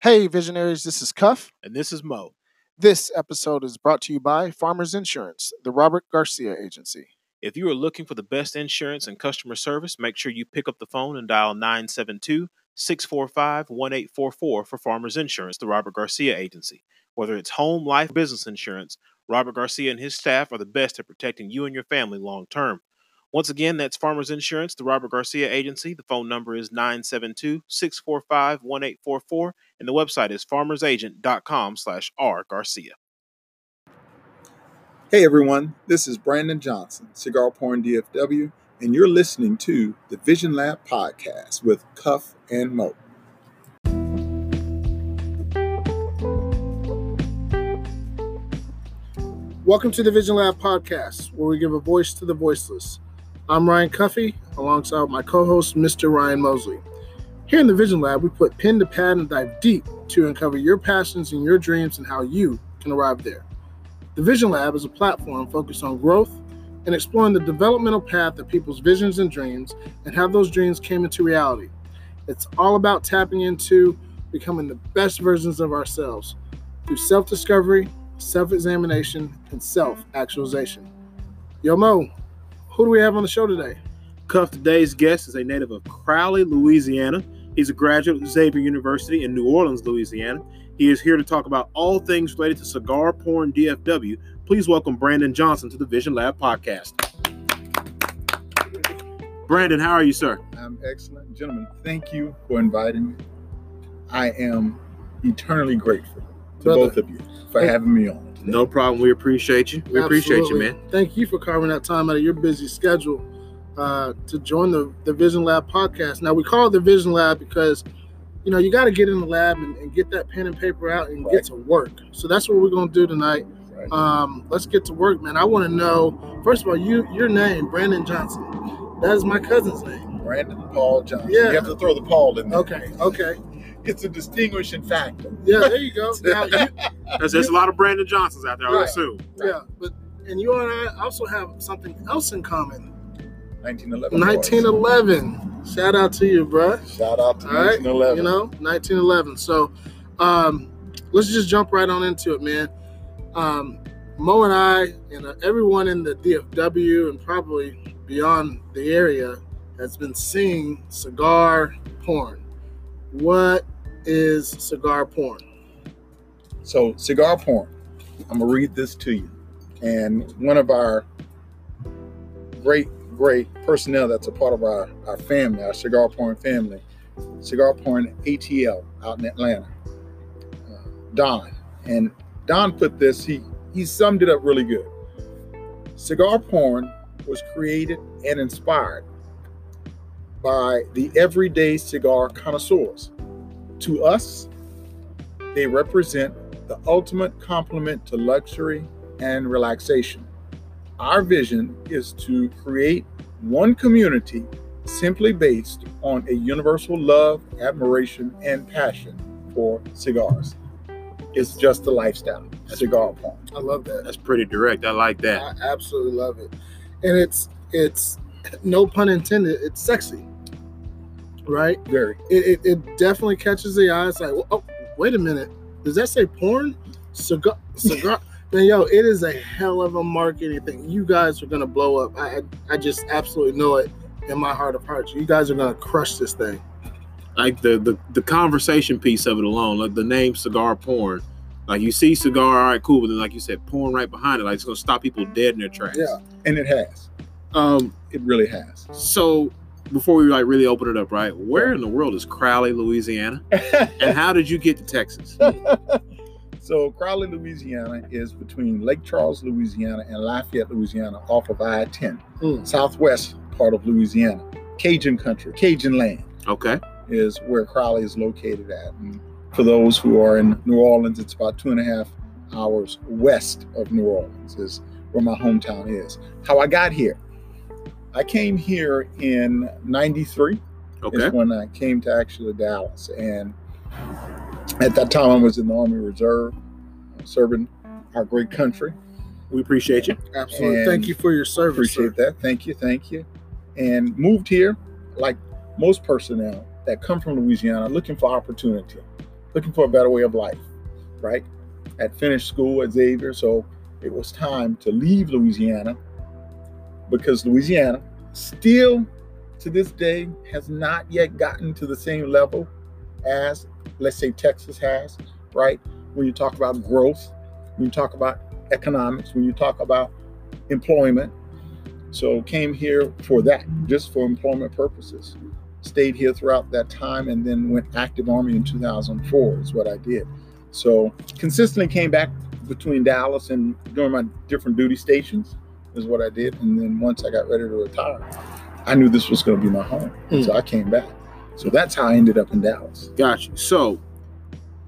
Hey, visionaries, this is Cuff. And this is Mo. This episode is brought to you by Farmers Insurance, the Robert Garcia Agency. If you are looking for the best insurance and customer service, make sure you pick up the phone and dial 972 645 1844 for Farmers Insurance, the Robert Garcia Agency. Whether it's home, life, business insurance, Robert Garcia and his staff are the best at protecting you and your family long term. Once again, that's Farmers Insurance, the Robert Garcia Agency. The phone number is 972 645 1844, and the website is farmersagent.com slash R Garcia. Hey everyone, this is Brandon Johnson, Cigar Porn DFW, and you're listening to the Vision Lab podcast with Cuff and Mo. Welcome to the Vision Lab podcast, where we give a voice to the voiceless. I'm Ryan Cuffee, alongside my co host, Mr. Ryan Mosley. Here in the Vision Lab, we put pen to pad and dive deep to uncover your passions and your dreams and how you can arrive there. The Vision Lab is a platform focused on growth and exploring the developmental path of people's visions and dreams and how those dreams came into reality. It's all about tapping into becoming the best versions of ourselves through self discovery, self examination, and self actualization. Yo, Mo, who do we have on the show today? Cuff, today's guest is a native of Crowley, Louisiana. He's a graduate of Xavier University in New Orleans, Louisiana. He is here to talk about all things related to cigar porn DFW. Please welcome Brandon Johnson to the Vision Lab podcast. Brandon, how are you, sir? I'm excellent. Gentlemen, thank you for inviting me. I am eternally grateful to Brother. both of you for having me on. Today. No problem. We appreciate you. We appreciate you, man. Thank you for carving out time out of your busy schedule uh, to join the, the Vision Lab podcast. Now, we call it the Vision Lab because, you know, you got to get in the lab and, and get that pen and paper out and Right. get to work. So that's what we're going to do tonight. Right. Um, let's get to work, man. I want to know, first of all, you your name, Brandon Johnson. That is my cousin's name. Brandon Paul Johnson. Yeah. You have to throw the Paul in there. Okay, okay. It's a distinguishing factor. Yeah, there you go. Now, you, There's, there's a lot of Brandon Johnsons out there, I would Right. assume. yeah, but and you and I also have something else in common. 1911. 1911. Shout out to you, bruh. Shout out to All right, 1911. You know, 1911. So, um, let's just jump right on into it, man. Um, Mo and I, and uh, everyone in the DFW and probably beyond the area has been seeing cigar porn. What is cigar porn? So, cigar porn. I'm going to read this to you. And one of our great, great personnel that's a part of our, our family, our cigar porn family, cigar porn ATL out in Atlanta, uh, Don. And Don put this, he, he summed it up really good. Cigar porn was created and inspired by the everyday cigar connoisseurs. To us, they represent the ultimate complement to luxury and relaxation. Our vision is to create one community simply based on a universal love, admiration, and passion for cigars. It's just a lifestyle, That's cigar porn. I love that. That's pretty direct. I like that. I absolutely love it, and it's it's no pun intended. It's sexy, right? Very. it, it, it definitely catches the eye. It's like, oh, wait a minute. Does that say porn? Cigar, cigar. Man, yo, it is a hell of a marketing thing. You guys are gonna blow up. I, I I just absolutely know it in my heart of hearts. You guys are gonna crush this thing. like the, the the conversation piece of it alone, like the name cigar porn. Like you see cigar, all right, cool, but then like you said, porn right behind it, like it's gonna stop people dead in their tracks. Yeah. And it has. Um. It really has. So before we like really open it up, right? Where in the world is Crowley, Louisiana, and how did you get to Texas? so Crowley, Louisiana is between Lake Charles, Louisiana and Lafayette, Louisiana off of I-10, Mm. southwest part of Louisiana. Cajun country, Cajun land Okay. is where Crowley is located at. And for those who are in New Orleans, it's about two and a half hours west of New Orleans is where my hometown is. How I got here. I came here in 93 Okay. is when I came to actually Dallas. And at that time, I was in the Army Reserve, serving our great country. We appreciate you. Absolutely. And Thank you for your service. Appreciate sir. that. Thank you. Thank you. And moved here, like most personnel that come from Louisiana, looking for opportunity. looking for a better way of life, right? Had finished school at Xavier, so it was time to leave Louisiana because Louisiana still to this day has not yet gotten to the same level as, let's say, Texas has, right? When you talk about growth, when you talk about economics, when you talk about employment. So came here for that, just for employment purposes. Stayed here throughout that time and then went active army in 2004 is what I did. So consistently came back between Dallas and during my different duty stations is what I did. And then once I got ready to retire, I knew this was going to be my home. Hmm. So I came back. So that's how I ended up in Dallas. Gotcha. So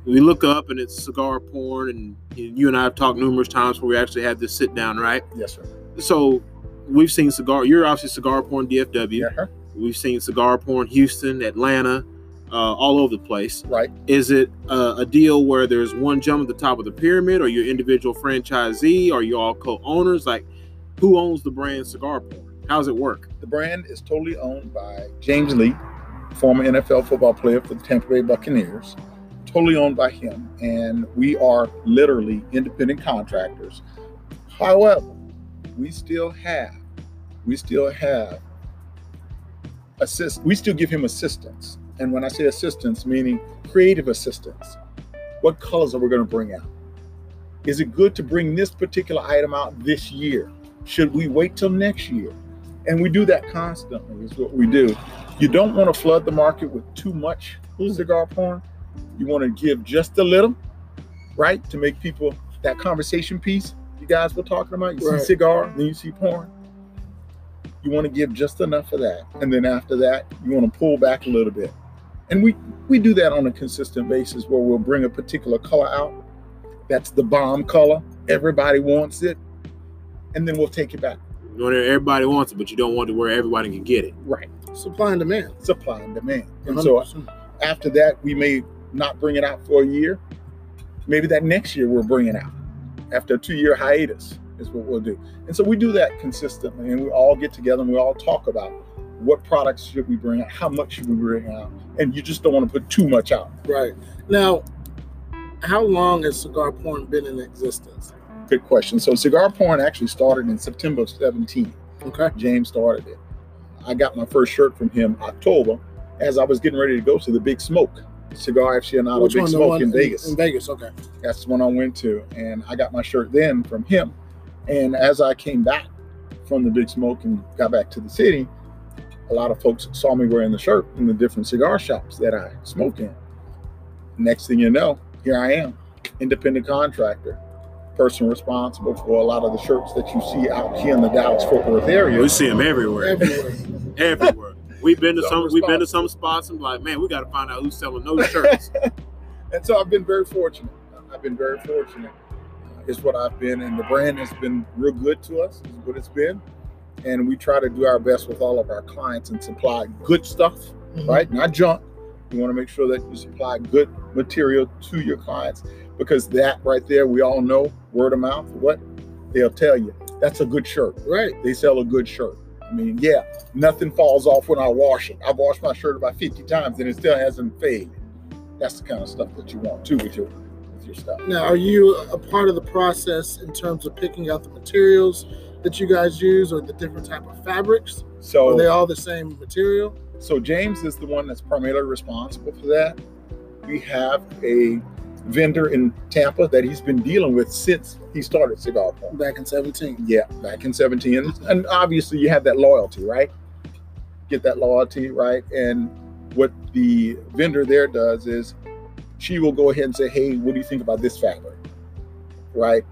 we look up and it's cigar porn, and you and I have talked numerous times where we actually had this sit down, right? Yes, sir. So we've seen cigar. You're obviously cigar porn DFW. Yeah, huh? We've seen cigar porn Houston, Atlanta, uh, all over the place. right. Is it uh, a deal where there's one jump at the top of the pyramid, or you're individual franchisee, or you all co-owners? Like, who owns the brand cigar porn? How does it work? The brand is totally owned by James Lee, former NFL football player for the Tampa Bay Buccaneers. Totally owned by him. And we are literally independent contractors. However, we still have, we still have assist, we still give him assistance. And when I say assistance, meaning creative assistance. What colors are we going to bring out? Is it good to bring this particular item out this year? Should we wait till next year? And we do that constantly, is what we do. You don't want to flood the market with too much cigar porn. You want to give just a little, right? To make people that conversation piece you guys were talking about. You Right. see cigar, then you see porn. You want to give just enough of that. And then after that, you want to pull back a little bit. And we we do that on a consistent basis where we'll bring a particular color out. That's the bomb color. Everybody wants it. And then we'll take it back. You know, everybody wants it, but you don't want it where everybody can get it. Right. Supply and demand. Supply and demand. And so 100%. after that, we may not bring it out for a year. Maybe that next year we'll bring it out. After a two-year hiatus is what we'll do. And so we do that consistently, and we all get together and we all talk about what products should we bring out, how much should we bring out, and you just don't want to put too much out. right now, how long has cigar porn been in existence? Good question. So cigar porn actually started in September of 17. Okay. James started it. I got my first shirt from him October as I was getting ready to go to the Big Smoke cigar aficionado Which Big one? Smoke one in Vegas. In Vegas. Okay. That's the one I went to, and I got my shirt then from him. And as I came back from the Big Smoke and got back to the city, a lot of folks saw me wearing the shirt in the different cigar shops that I smoke in. Next thing you know, here I am, independent contractor, person responsible for a lot of the shirts that you see out here in the Dallas Fort Worth area. We see them everywhere, Everywhere. everywhere. We've been to So some. We've been to some spots and like, man, we got to find out who's selling those shirts. and so I've been very fortunate. I've been very fortunate. Uh, Is what I've been, and the brand has been real good to us. Is what it's been, and we try to do our best with all of our clients and supply good stuff, Mhm. right? Not junk. You want to make sure that you supply good material to your clients because that right there, we all know word of mouth. What they'll tell you, that's a good shirt. Right. They sell a good shirt. I mean, yeah, nothing falls off when I wash it. I've washed my shirt about 50 times and it still hasn't faded. That's the kind of stuff that you want too with your with your stuff. Now, are you a part of the process in terms of picking out the materials that you guys use, or the different type of fabrics? So Are they all the same material? So James is the one that's primarily responsible for that. We have a vendor in Tampa that he's been dealing with since he started Cigar Porn. Back in 17. Yeah, back in 17. And, and obviously you have that loyalty, right? Get that loyalty, right? And what the vendor there does is she will go ahead and say, hey, what do you think about this fabric? Right?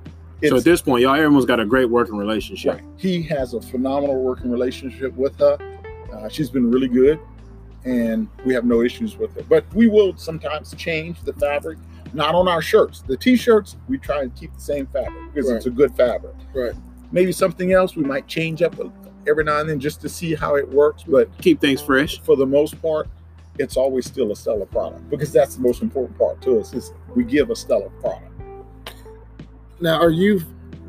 so at this point, y'all, everyone's got a great working relationship. Right. He has a phenomenal working relationship with her. Uh, she's been really good, and we have no issues with her. But we will sometimes change the fabric, not on our shirts. The t-shirts, we try and keep the same fabric because it's a good fabric. Right. Maybe something else we might change up every now and then just to see how it works. But Keep things fresh. for the most part, it's always still a stellar product because that's the most important part to us is we give a stellar product. Now, are you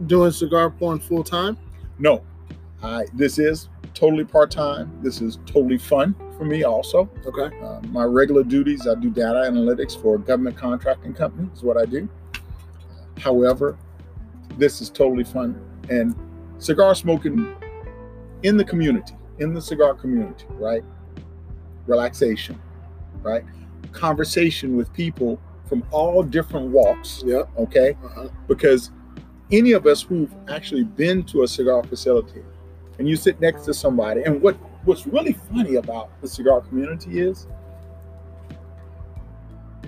doing cigar porn full time? No, I this is totally part time. This is totally fun for me also. Okay. Uh, my regular duties, I do data analytics for a government contracting company, is what I do. However, this is totally fun. And cigar smoking in the community, in the cigar community, right? Relaxation, right? Conversation with people from all different walks, Yeah. okay? Uh-huh. Because any of us who've actually been to a cigar facility and you sit next to somebody, and what, what's really funny about the cigar community is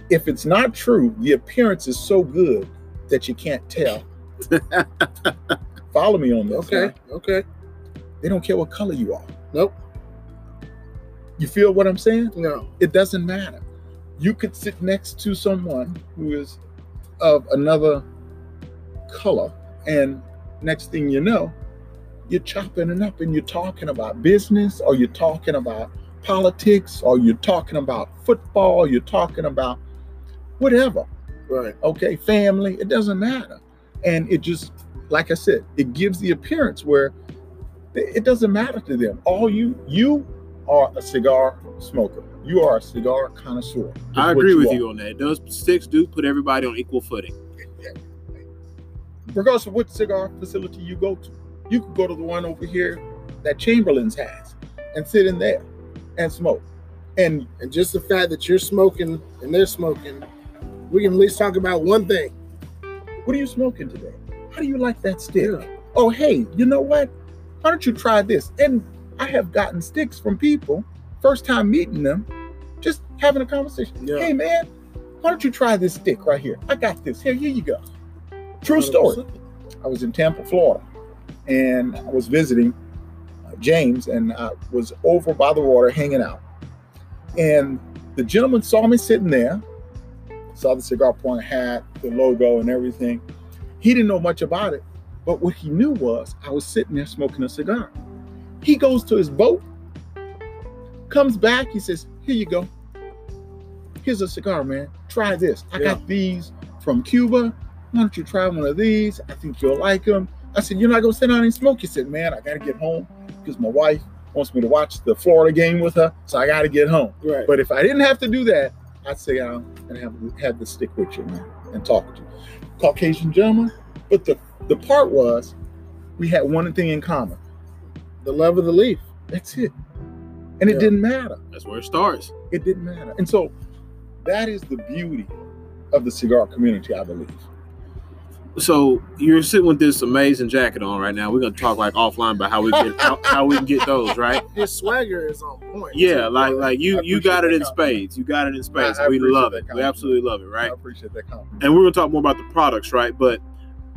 if it's not true, the appearance is so good that you can't tell. Follow me on this. Okay. Okay. They don't care what color you are. Nope. You feel what I'm saying? No. It doesn't matter. You could sit next to someone who is of another color, and next thing you know, you're chopping it up and you're talking about business, or you're talking about politics, or you're talking about football, you're talking about whatever. Right. okay, family, it doesn't matter. And it just, like I said, it gives the appearance where it doesn't matter to them. All you, you are a cigar smoker. You are a cigar connoisseur. is I what agree with are. you on that. Those sticks do put everybody on equal footing. Regardless of which cigar facility you go to, you could go to the one over here that Chamberlain's has and sit in there and smoke. And And just the fact that you're smoking and they're smoking, we can at least talk about one thing. what are you smoking today? How do you like that stick? Yeah. oh hey you know what why don't you try this and i have gotten sticks from people first time meeting them just having a conversation Yeah. hey man why don't you try this stick right here i got this here here you go true story i was in tampa florida and i was visiting uh, james and i was over by the water hanging out and the gentleman saw me sitting there saw the cigar porn hat the logo and everything he didn't know much about it but what he knew was I was sitting there smoking a cigar. He goes to his boat, comes back, he says, Here you go. Here's a cigar, man. Try this. I got these from Cuba. Why don't you try one of these? I think you'll like them. I said, You're not going to sit down and smoke? He said, Man, I got to get home because my wife wants me to watch the Florida game with her. So I got to get home. Right. But if I didn't have to do that, I'd sit down and have, have to stick with you, man, and talk to you. Caucasian gentleman. But the, the part was, we had one thing in common. the love of the leaf. That's it. And it Yeah. didn't matter. That's where it starts. It didn't matter. And so that is the beauty of the cigar community, I believe. So you're sitting with this amazing jacket on right now. We're gonna talk like offline about how we get how, how we can get those, right? His swagger is on point. Yeah, like like you you got it in that compliment. spades. You got it in spades. I we love it. We absolutely love it, Right. I appreciate that compliment. And we're gonna talk more about the products, right? But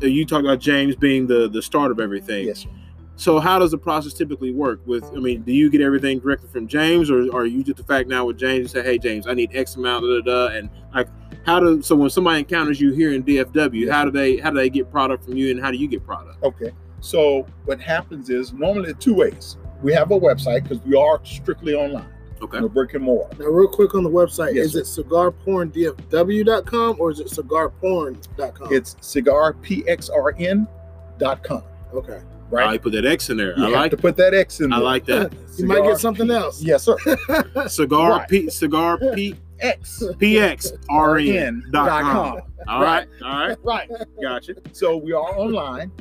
uh, you talk about James being the the start of everything. Yes, sir. So how does the process typically work? With I mean, do you get everything directly from James, or, or are you just the fact now with James? You say, hey James, I need X amount, da da da, and like how do so when somebody encounters you here in DFW, Yes, how do they how do they get product from you, and how do you get product? Okay. So what happens is normally two ways. We have a website because we are strictly online, Okay. no brick and mortar. Now, real quick on the website, Yes, is it cigarporndfw.com or is it cigarporn.com? It's cigarpxrn.com. okay. Right? I put that X in there. You I have like to put that X in there. I like that. You might get something else. Yes, sir. cigar Right. P cigar P X. PX RN dot dot com. All right, all right, Right. gotcha. So we are online.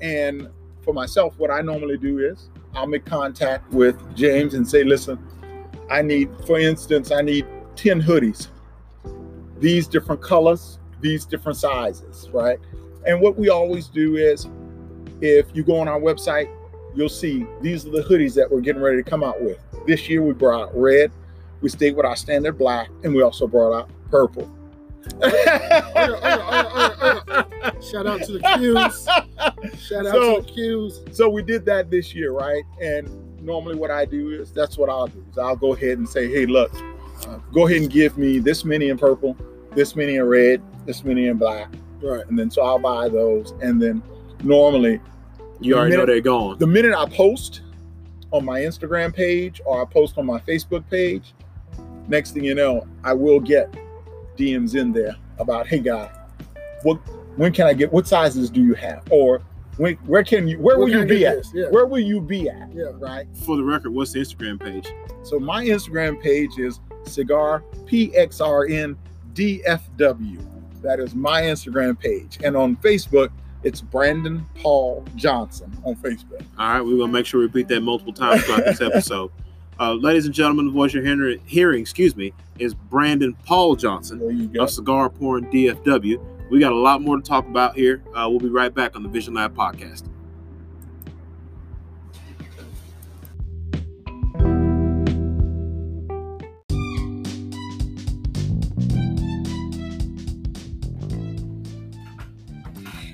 And for myself, what I normally do is I'll make contact with James and say, listen, I need, for instance, I need 10 hoodies, these different colors, these different sizes, right? And what we always do is if you go on our website, you'll see these are the hoodies that we're getting ready to come out with. This year we brought out red, we stayed with our standard black, and we also brought out purple. Shout out to the Qs. Shout out So- to the Qs. so we did that this year, right? And normally what I do is that's what I'll do is I'll go ahead and say, hey, look, uh, go ahead and give me this many in purple, this many in red, this many in black, Right. and then so I'll buy those, and then normally You The already know they're gone. the minute I post on my Instagram page or I post on my Facebook page, next thing you know, I will get DMs in there about, hey guy, what when can I get what sizes do you have? Or when, where can you where Where will you be at? Yeah. Where will you be at? Yeah. Right. For the record, what's the Instagram page? So my Instagram page is cigar pxrn dfw. That is my Instagram page, and on Facebook it's Brandon Paul Johnson on Facebook. All right, we're gonna make sure we repeat that multiple times throughout this episode. Uh, ladies and gentlemen, the voice you're hearing, hearing, excuse me, is Brandon Paul Johnson of Cigar Porn DFW. We got a lot more to talk about here. Uh, we'll be right back on the Vision Lab podcast.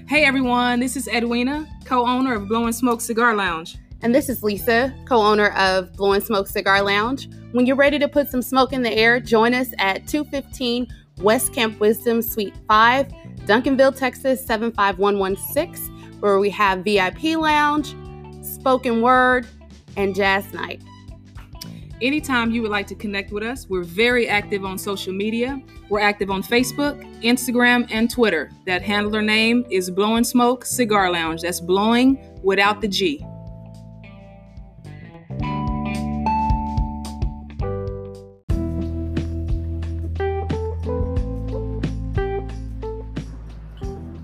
Hey everyone, this is Edwina, co owner of Blowing Smoke Cigar Lounge. And this is Lisa, co owner of Blowing Smoke Cigar Lounge. When you're ready to put some smoke in the air, join us at 215 West Camp Wisdom, Suite 5, Duncanville, Texas 75116, where we have VIP lounge, spoken word, and jazz night. Anytime you would like to connect with us, we're very active on social media. We're active on Facebook, Instagram, and Twitter. That handler name is Blowing Smoke Cigar Lounge. That's blowing without the G.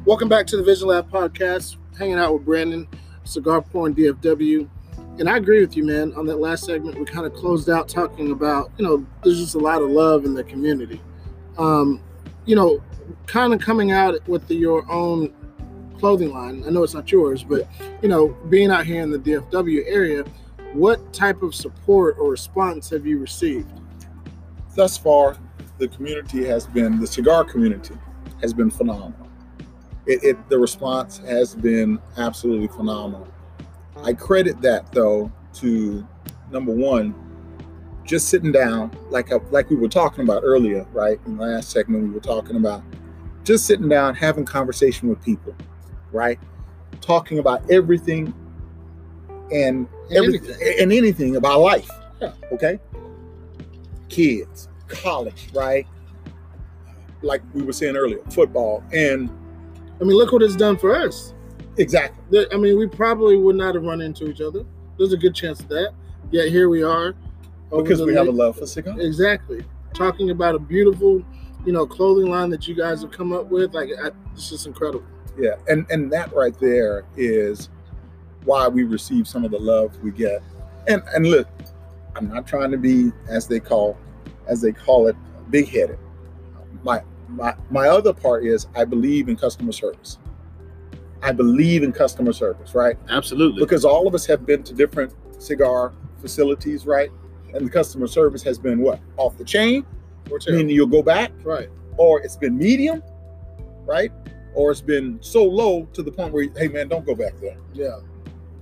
Welcome back to the Vision Lab podcast. Hanging out with Brandon, Cigar Porn DFW. And I agree with you, man. On that last segment, we kind of closed out talking about, you know, there's just a lot of love in the community. Um, you know, kind of coming out with the, your own clothing line. I know it's not yours, but, you know, being out here in the DFW area, what type of support or response have you received? Thus far, the community has been the cigar community has been phenomenal. It, it the response has been absolutely phenomenal. I credit that though to number one, just sitting down like I, like we were talking about earlier, right? In the last segment, we were talking about just sitting down, having conversation with people, right? Talking about everything and everything Anything. and anything about life. Yeah. Okay. Kids, college, right? Like we were saying earlier, football, and I mean, look what it's done for us. Exactly. I mean, we probably would not have run into each other. There's a good chance of that. Yet here we are. because we have a love for cigars. Exactly. Talking about a beautiful, you know, clothing line that you guys have come up with. Like, I, it's just incredible. Yeah, and and that right there is why we receive some of the love we get. And and look, I'm not trying to be as they call as they call it big headed. My my my other part is I believe in customer service. I believe in customer service, right? Absolutely. Because all of us have been to different cigar facilities, right? And the customer service has been what off the chain, Or I mean you'll go back, Right. or it's been medium, right? Or it's been so low to the point where, hey man, don't go back there. Yeah.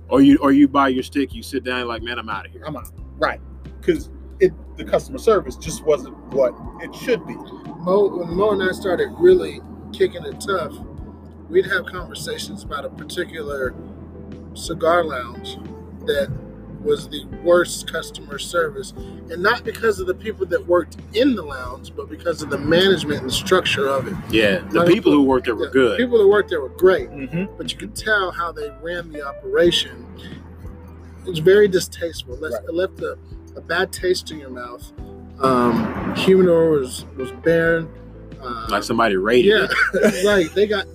Or you or you buy your stick, you sit down, like, man, I'm out of here. I'm out. Right. Because it the customer service just wasn't what it should be. Mo, when Mo and I started really kicking it tough, we'd have conversations about a particular cigar lounge that was the worst customer service. And not because of the people that worked in the lounge, but because of the management and the structure of it. Yeah, the Like, people who worked there were The good. People who worked there were great. Mm-hmm. but you could tell how they ran the operation. It's very distasteful. It left, Right. it left a, a bad taste in your mouth. Um, humidor was was barren. Like somebody raided yeah, it. like they got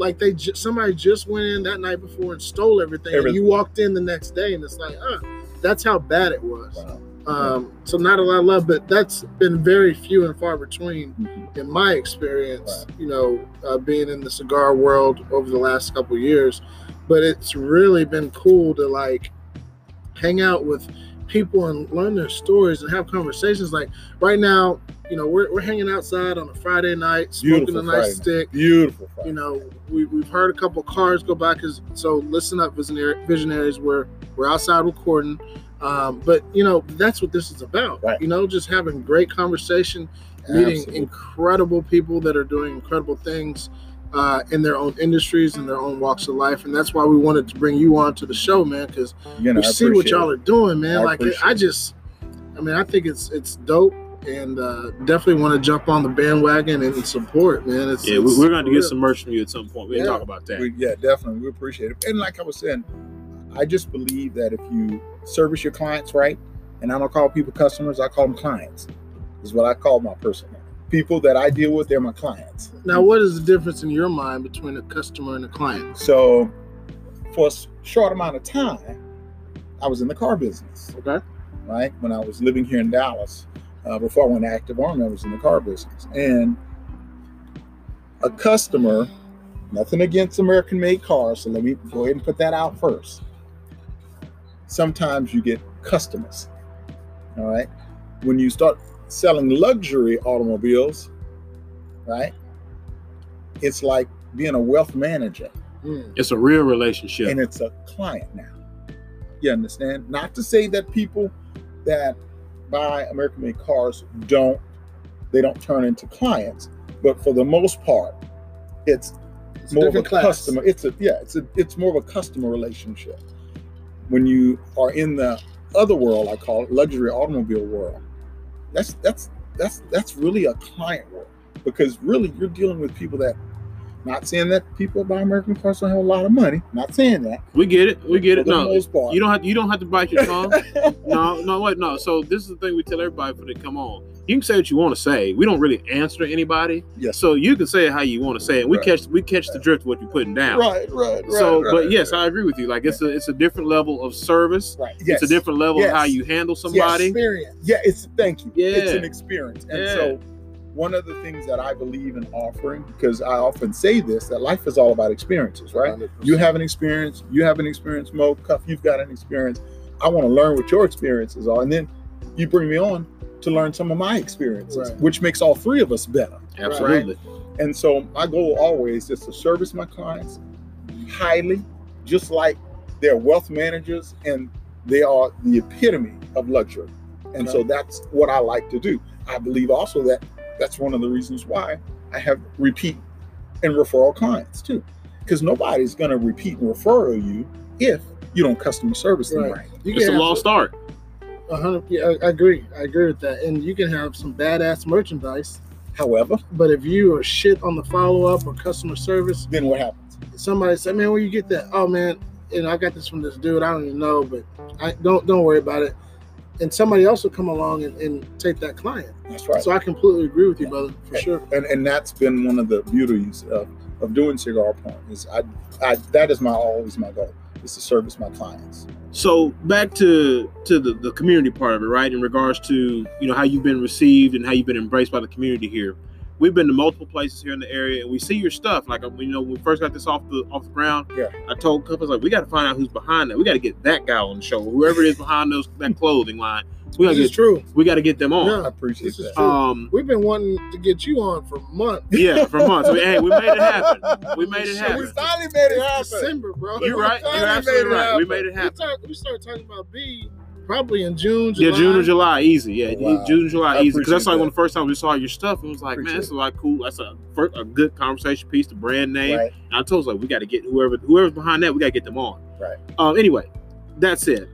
like they ju- somebody just went in that night before and stole everything, and you walked in the next day, and it's like, uh, that's how bad it was. Wow. Um, so not a lot of love, but that's been very few and far between Mhm. in my experience, you know, uh, being in the cigar world over the last couple of years. But it's really been cool to like hang out with people and learn their stories and have conversations. Like right now, you know, we're, we're hanging outside on a Friday night, smoking Beautiful a nice Friday. stick. Beautiful. You know, we, we've heard a couple cars go by. Cause so listen up, visionaries. We're we're outside recording, um, but you know that's what this is about. Right. You know, just having great conversation meeting Absolutely. incredible people that are doing incredible things uh, in their own industries and their own walks of life, and that's why we wanted to bring you on to the show, man. Because Again, we I see what y'all are doing, man. I like appreciate I just, I mean, I think it's it's dope. and uh, definitely want to jump on the bandwagon and support, man. It's, Yeah, it's we- we're going to get some merch from you at some point. We can Yeah. talk about that. We, yeah, definitely. We appreciate it. And like I was saying, I just believe that if you service your clients right, and I don't call people customers, I call them clients, is what I call my personal. People that I deal with, they're my clients. Now, what is the difference in your mind between a customer and a client? So for a short amount of time, I was in the car business, Okay. right? When I was living here in Dallas, uh, before I went to active army, I was in the car business. And a customer, nothing against American made cars, so let me go ahead and put that out first. Sometimes you get customers, all right? When you start selling luxury automobiles, right? It's like being a wealth manager Hmm. It's a real relationship. and it's a client now. You understand? Not to say that people that buy American made cars don't they don't turn into clients, but for the most part, it's It's a more of a class. customer. It's a yeah, it's a it's more of a customer relationship. When you are in the other world, I call it luxury automobile world, that's that's that's that's really a client world because really you're dealing with people that not saying that people buy American cars don't have a lot of money. Not saying that. we get it. We get it. No, you don't have you don't have to bite your tongue. no, no, what? no. So this is the thing we tell everybody for they come on. You can say what you want to say. We don't really answer anybody. Yes. So you can say how you want to say it. We Right. catch we catch the drift of what you're putting down. Right, right, right. So, right, but yes. I agree with you. Like it's a it's a different level of service. right. Yes. It's a different level of how you handle somebody. Yes. Experience. Yeah, it's thank you. It's an experience. And Yeah. so one of the things that I believe in offering, because I often say this, that life is all about experiences, right? 100%. You have an experience, you have an experience, Mo Cuff, you've got an experience. I want to learn what your experiences are. And then you bring me on to learn some of my experiences, Right. which makes all three of us better. Absolutely. And so my goal always is to service my clients highly, just like they're wealth managers and they are the epitome of luxury. And so that's what I like to do. I believe also that that's one of the reasons why I have repeat and referral clients too. Because nobody's going to repeat and refer you if you don't customer service them Right. right. You It's a lost art. Hundred. Yeah, I I agree. I agree with that. And you can have some badass merchandise, However, but if you are shit on the follow up or customer service, then what happens? somebody say, "Man, where you get that?" Oh man, you know, I got this from this dude. I don't even know, but I don't don't worry about it. And somebody else will come along and, and take that client. That's right. So I completely agree with you, brother, for sure. and and that's been one of the beauties of, of doing cigar porn is I, I that is my always my goal is to service my clients So back to to the, the community part of it, right? In regards to you know how you've been received and how you've been embraced by the community here. We've been to multiple places here in the area, and we see your stuff. Like you know, when we first got this off the off the ground, Yeah. I told couples like we got to find out who's behind that. We got to get that guy on the show, whoever it is behind those that clothing line. We got This to is get true. we got to get them on. I appreciate This is that true. Um, We've been wanting to get you on for months. yeah, for months. We, hey, we made it happen. We made it happen. we finally made it happen December, bro. You're right. You're absolutely it right. We made it We, happen. talk, we started talking about B probably in June, Yeah, June or July, easy. Yeah, Wow. June or July, I easy. Because that's appreciate like one that. of the first time we saw your stuff. It was like, man, Appreciate this is like cool. That's a first, a good conversation piece. The brand name. right And I told us like we got to get whoever whoever's behind that. We got to get them on. Right. Um. Anyway, that said,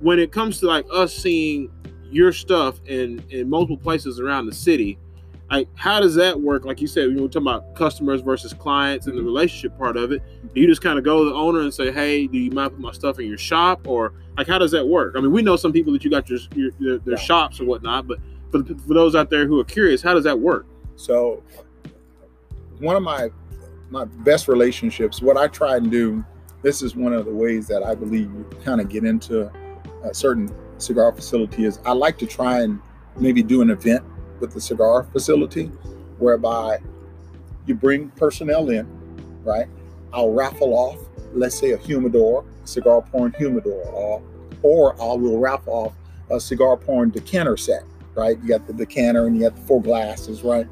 when it comes to like us seeing your stuff in in multiple places around the city, like how does that work? Like you said, we were talking about customers versus clients and the relationship part of it. Do you just kind of go to the owner and say, "Hey, do you mind put my stuff in your shop?" Or like how does that work? I mean, we know some people that you got your, your, your their Yeah. shops or whatnot, but for for those out there who are curious, how does that work? so one of my my best relationships what i try and do this is one of the ways that i believe you kind of get into a certain cigar facility is i like to try and maybe do an event with the cigar facility whereby you bring personnel in right i'll raffle off let's say a humidor a cigar porn humidor or or i will raffle off a cigar porn decanter set right you got the decanter and you got the four glasses right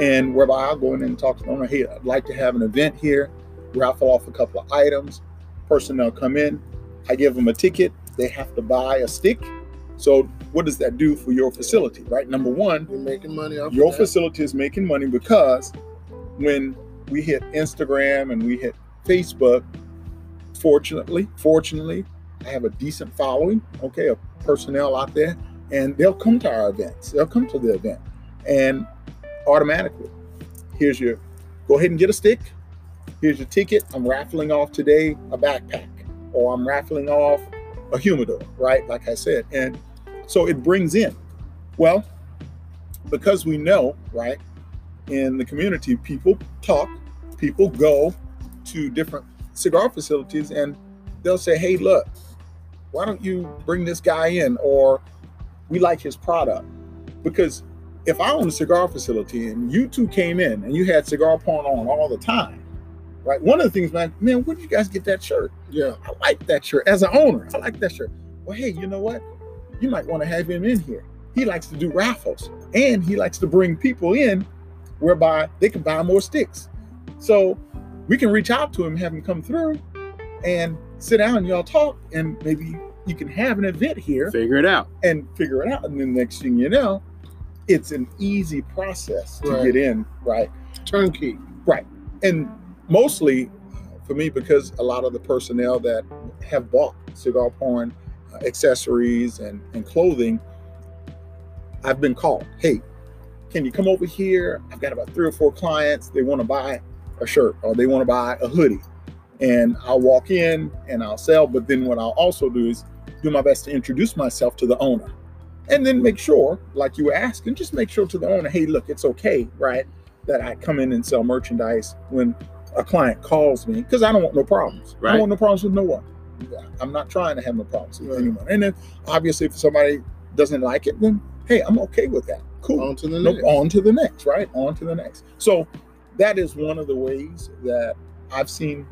and whereby I'll go in and talk to the owner, hey, I'd like to have an event here, raffle off a couple of items. Personnel come in, I give them a ticket, they have to buy a stick. So what does that do for your facility, right? Number one, You're making money off your facility is making money because when we hit Instagram and we hit Facebook, fortunately, fortunately, I have a decent following, okay, of personnel out there, and they'll come to our events. They'll come to the event, and automatically, here's your. Go ahead and get a stick. Here's your ticket. I'm raffling off today a backpack, or I'm raffling off a humidor, right? Like I said, and so it brings in. Well, because we know, right, in the community, people talk, people go to different cigar facilities, and they'll say, "Hey, look, why don't you bring this guy in?" Or we like his product because if I own a cigar facility and you two came in and you had cigar porn on all the time, right? One of the things, man, man, where did you guys get that shirt? Yeah. I like that shirt. As an owner, I like that shirt. Well, hey, you know what? You might want to have him in here. He likes to do raffles and he likes to bring people in whereby they can buy more sticks. So we can reach out to him, have him come through and sit down and y'all talk and maybe you can have an event here Figure it out. and figure it out. And then next thing you know, it's an easy process to Right. get in, right? Turnkey. Right. And mostly uh, for me, because a lot of the personnel that have bought cigar porn uh, accessories and, and clothing, I've been called, hey, can you come over here? I've got about three or four clients. They want to buy a shirt or they want to buy a hoodie. And I'll walk in and I'll sell. But then what I'll also do is do my best to introduce myself to the owner. And then make sure, like you were asking, just make sure to the owner, hey, look, it's okay, right? That I come in and sell merchandise when a client calls me because I don't want no problems. I Right. don't want no problems with no one. I'm not trying to have no problems with Right. anyone. And then obviously, if somebody doesn't like it, then hey, I'm okay with that. Cool. On to the No, next. on to the next, right? On to the next. So that is one of the ways that I've seen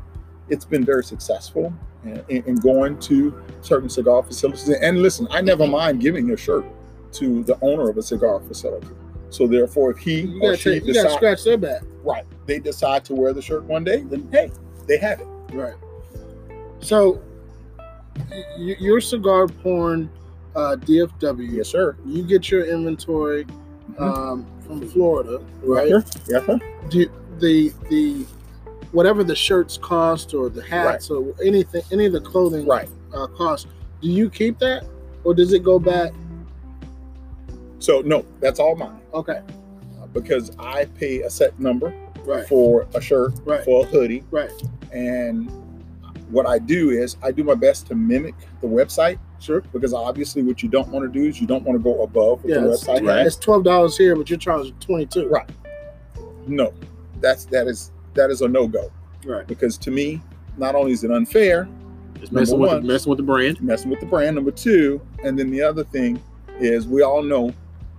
it's been very successful in, in- in going to certain cigar facilities. And listen, I never mm-hmm. mind giving a shirt to the owner of a cigar facility. So therefore, if he You or she take, you decide, scratch their back. right, they decide to wear the shirt one day, then hey, they have it. Right. So, y- your cigar porn uh, DFW, Yes, sir. you get your inventory um, from Florida, right? Yes, sir. Do the the whatever the shirts cost or the hats or anything, any of the clothing Right. uh, cost, do you keep that or does it go back? So no, that's all mine Okay. uh, because I pay a set number Right. for a shirt, Right. for a hoodie, Right. and what I do is I do my best to mimic the website Sure. because obviously what you don't want to do is you don't want to go above what Yeah. the It's, website Right. it's twelve dollars here, but you're charging twenty two. Right. No, that's that is that is a no go Right. because to me, not only is it unfair, It's messing Number with, one. the, messing with the brand. messing with the brand. Number two, and then the other thing is we all know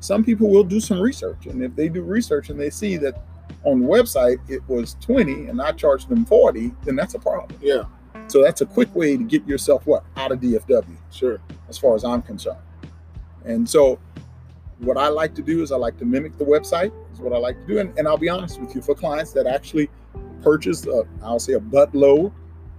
some people will do some research, and if they do research and they see that on the website it was 20 and I charged them 40, then that's a problem. Yeah. So that's a quick way to get yourself what out of DFW, Sure. as far as I'm concerned. And so what I like to do is I like to mimic the website, is what I like to do. And, and I'll be honest with you, for clients that actually purchase, a, I'll say a buttload,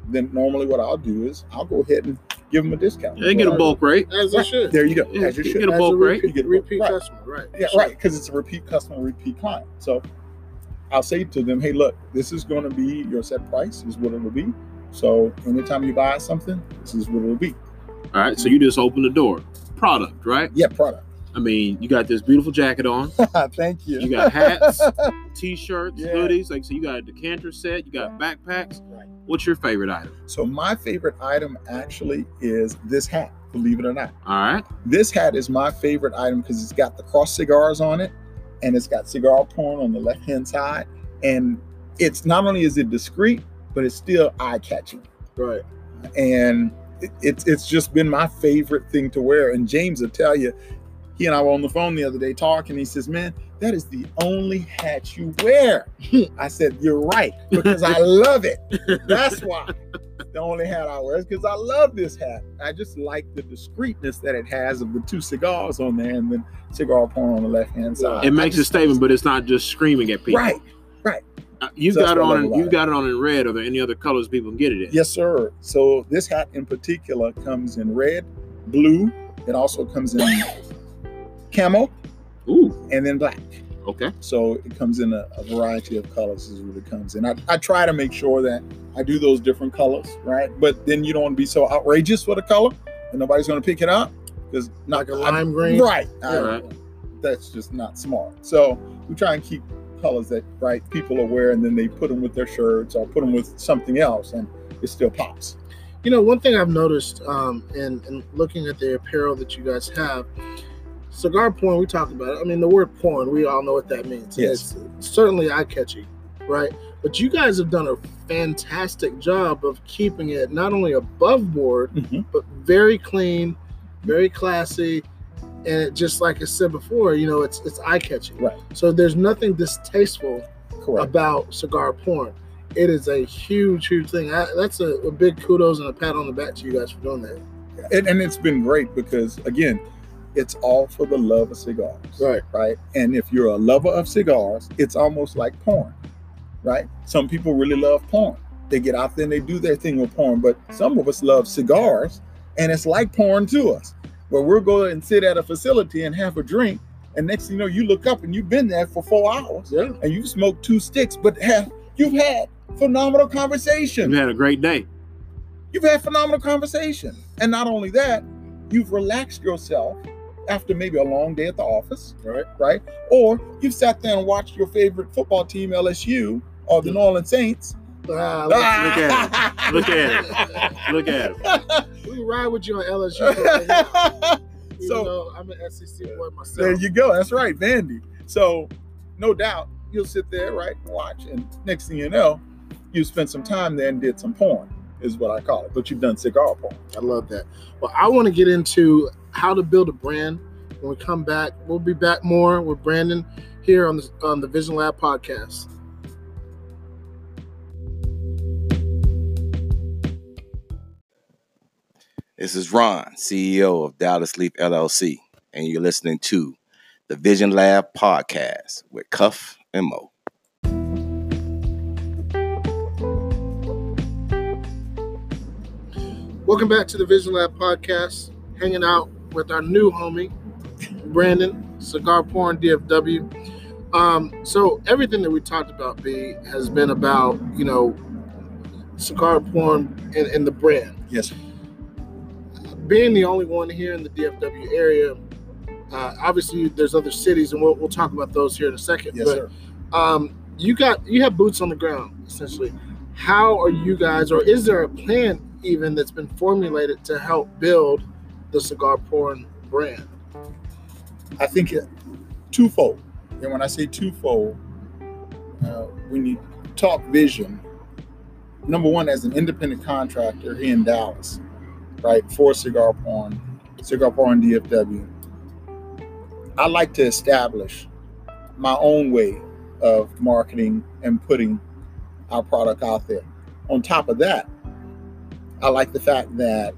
then normally what I'll do is I'll go ahead and give them a discount. They get a bulk rate. As they Right. should. There you go. Yeah, As you you should. get a bulk rate. repeat, You get a repeat bulk, right. customer. Right. Yeah, Sure. right. Because it's a repeat customer, repeat client. So I'll say to them, hey, look, this is going to be your set price, is what it'll be. So anytime you buy something, this is what it'll be. All right. So you just open the door. Product, right? Yeah, product. I mean, you got this beautiful jacket on. Thank you. You got hats, t-shirts, Yeah. hoodies. Like so, you got a decanter set. You got backpacks. Right. What's your favorite item? So my favorite item actually is this hat, believe it or not. All right. This hat is my favorite item because it's got the cross cigars on it and it's got cigar porn on the left hand side. And it's not only is it discreet, but it's still eye catching. Right. and it, it's it's just been my favorite thing to wear. And James will tell you, he and I were on the phone the other day talking. He says, "Man, that is the only hat you wear." I said, "You're right because I love it. That's why." The only hat I wear is because I love this hat. I just like the discreetness that it has of the two cigars on there and the cigar porn on the left hand side. It makes a statement, but it's not just screaming at people. Right. Uh, You So got it what I love on. You it. got it on in red. Are there any other colors people can get it in? Yes, sir. So this hat in particular comes in red, blue. It also comes in camo Ooh. and then black. Okay. So it comes in a, a variety of colors is what it comes in. I, I try to make sure that I do those different colors, right? But then you don't want to be so outrageous with a color and nobody's going to pick it up because Like a lime green? right? I- Right. That's just not smart. So we try and keep colors that right people are wearing, and then they put them with their shirts or put them with something else, and it still pops. You know, one thing I've noticed um, in, in looking at the apparel that you guys have, cigar porn, we talked about it. I mean, the word porn, we all know what that means. Yes. It's certainly eye catchy, right? But you guys have done a fantastic job of keeping it not only above board, Mhm. but very clean, very classy. And it, just like I said before, you know, it's it's eye catching. Right. So there's nothing distasteful Correct. about cigar porn. It is a huge, huge thing. I, that's a, a big kudos and a pat on the back to you guys for doing that. and, and it's been great because again it's all for the love of cigars Right. right and if you're a lover of cigars it's almost like porn right some people really love porn they get out there and they do their thing with porn but some of us love cigars and it's like porn to us where we'll go and sit at a facility and have a drink and next thing you know you look up and you've been there for four hours Yeah. and you've smoked two sticks but have you've had phenomenal conversation You had a great day. You've had phenomenal conversation. And not only that, you've relaxed yourself after maybe a long day at the office, Right. right? Or you've sat there and watched your favorite football team, LSU, or the New Orleans Saints. Ah, Look Look at it. Look at it. Look at it. We ride with you on LSU. right So- I'm an SEC boy myself. there you go. That's right, Vandy. So, no doubt, you'll sit there, right, and watch. And next thing you know, you spent some time there and did some porn, is what I call it. But you've done cigar porn. I love that. Well, I want to get into how to build a brand. When we come back, we'll be back more with Brandon here on the on the Vision Lab podcast. This is Ron, CEO of Dallas Leaf LLC, and you're listening to the Vision Lab podcast with Cuff and Mo. Welcome back to the Vision Lab podcast. Hanging out with our new homie, Brandon, Cigar Porn DFW. Um, so everything that we talked about, B, has been about you know cigar porn and, and the brand. Yes. Being the only one here in the DFW area, uh, obviously there's other cities, and we'll, we'll talk about those here in a second. Yes, but sir. um, you got you have boots on the ground essentially. How are you guys, or is there a plan even that's been formulated to help build the cigar porn brand? I think it twofold. And when I say twofold, uh, when you talk vision, number one, as an independent contractor here in Dallas, right, for Cigar Porn, Cigar Porn DFW, I like to establish my own way of marketing and putting our product out there. On top of that, I like the fact that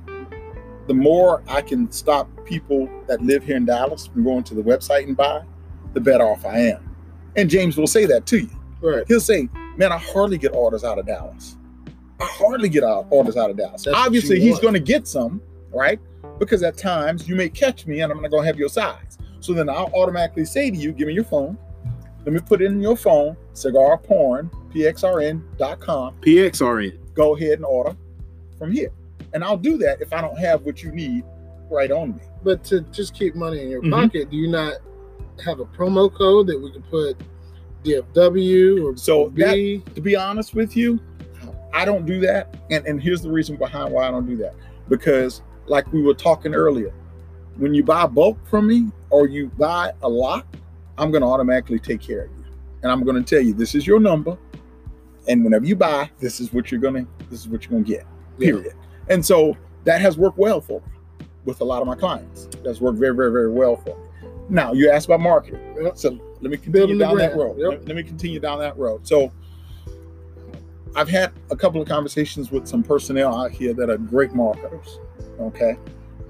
the more I can stop people that live here in Dallas from going to the website and buy, the better off I am. And James will say that to you. Right. He'll say, Man, I hardly get orders out of Dallas. I hardly get out orders out of Dallas. That's Obviously, he's going to get some, right? Because at times you may catch me and I'm not going to have your size. So then I'll automatically say to you, Give me your phone. Let me put it in your phone, cigar porn, pxrn.com. PXRN. Go ahead and order from here. And I'll do that if I don't have what you need right on me. But to just keep money in your Mhm. pocket, do you not have a promo code that we can put DFW or So B? to be honest with you, I don't do that. And, and here's the reason behind why I don't do that. Because, like we were talking earlier, when you buy bulk from me or you buy a lot, I'm going to automatically take care of you. And I'm going to tell you, this is your number. And whenever you buy, this is what you're going to, this is what you're going to get, period. And so that has worked well for me with a lot of my clients. That's worked very, very, very well for me. Now, you asked about marketing. So let me continue down that road. Yep. Let, let me continue down that road. So I've had a couple of conversations with some personnel out here that are great marketers. Okay.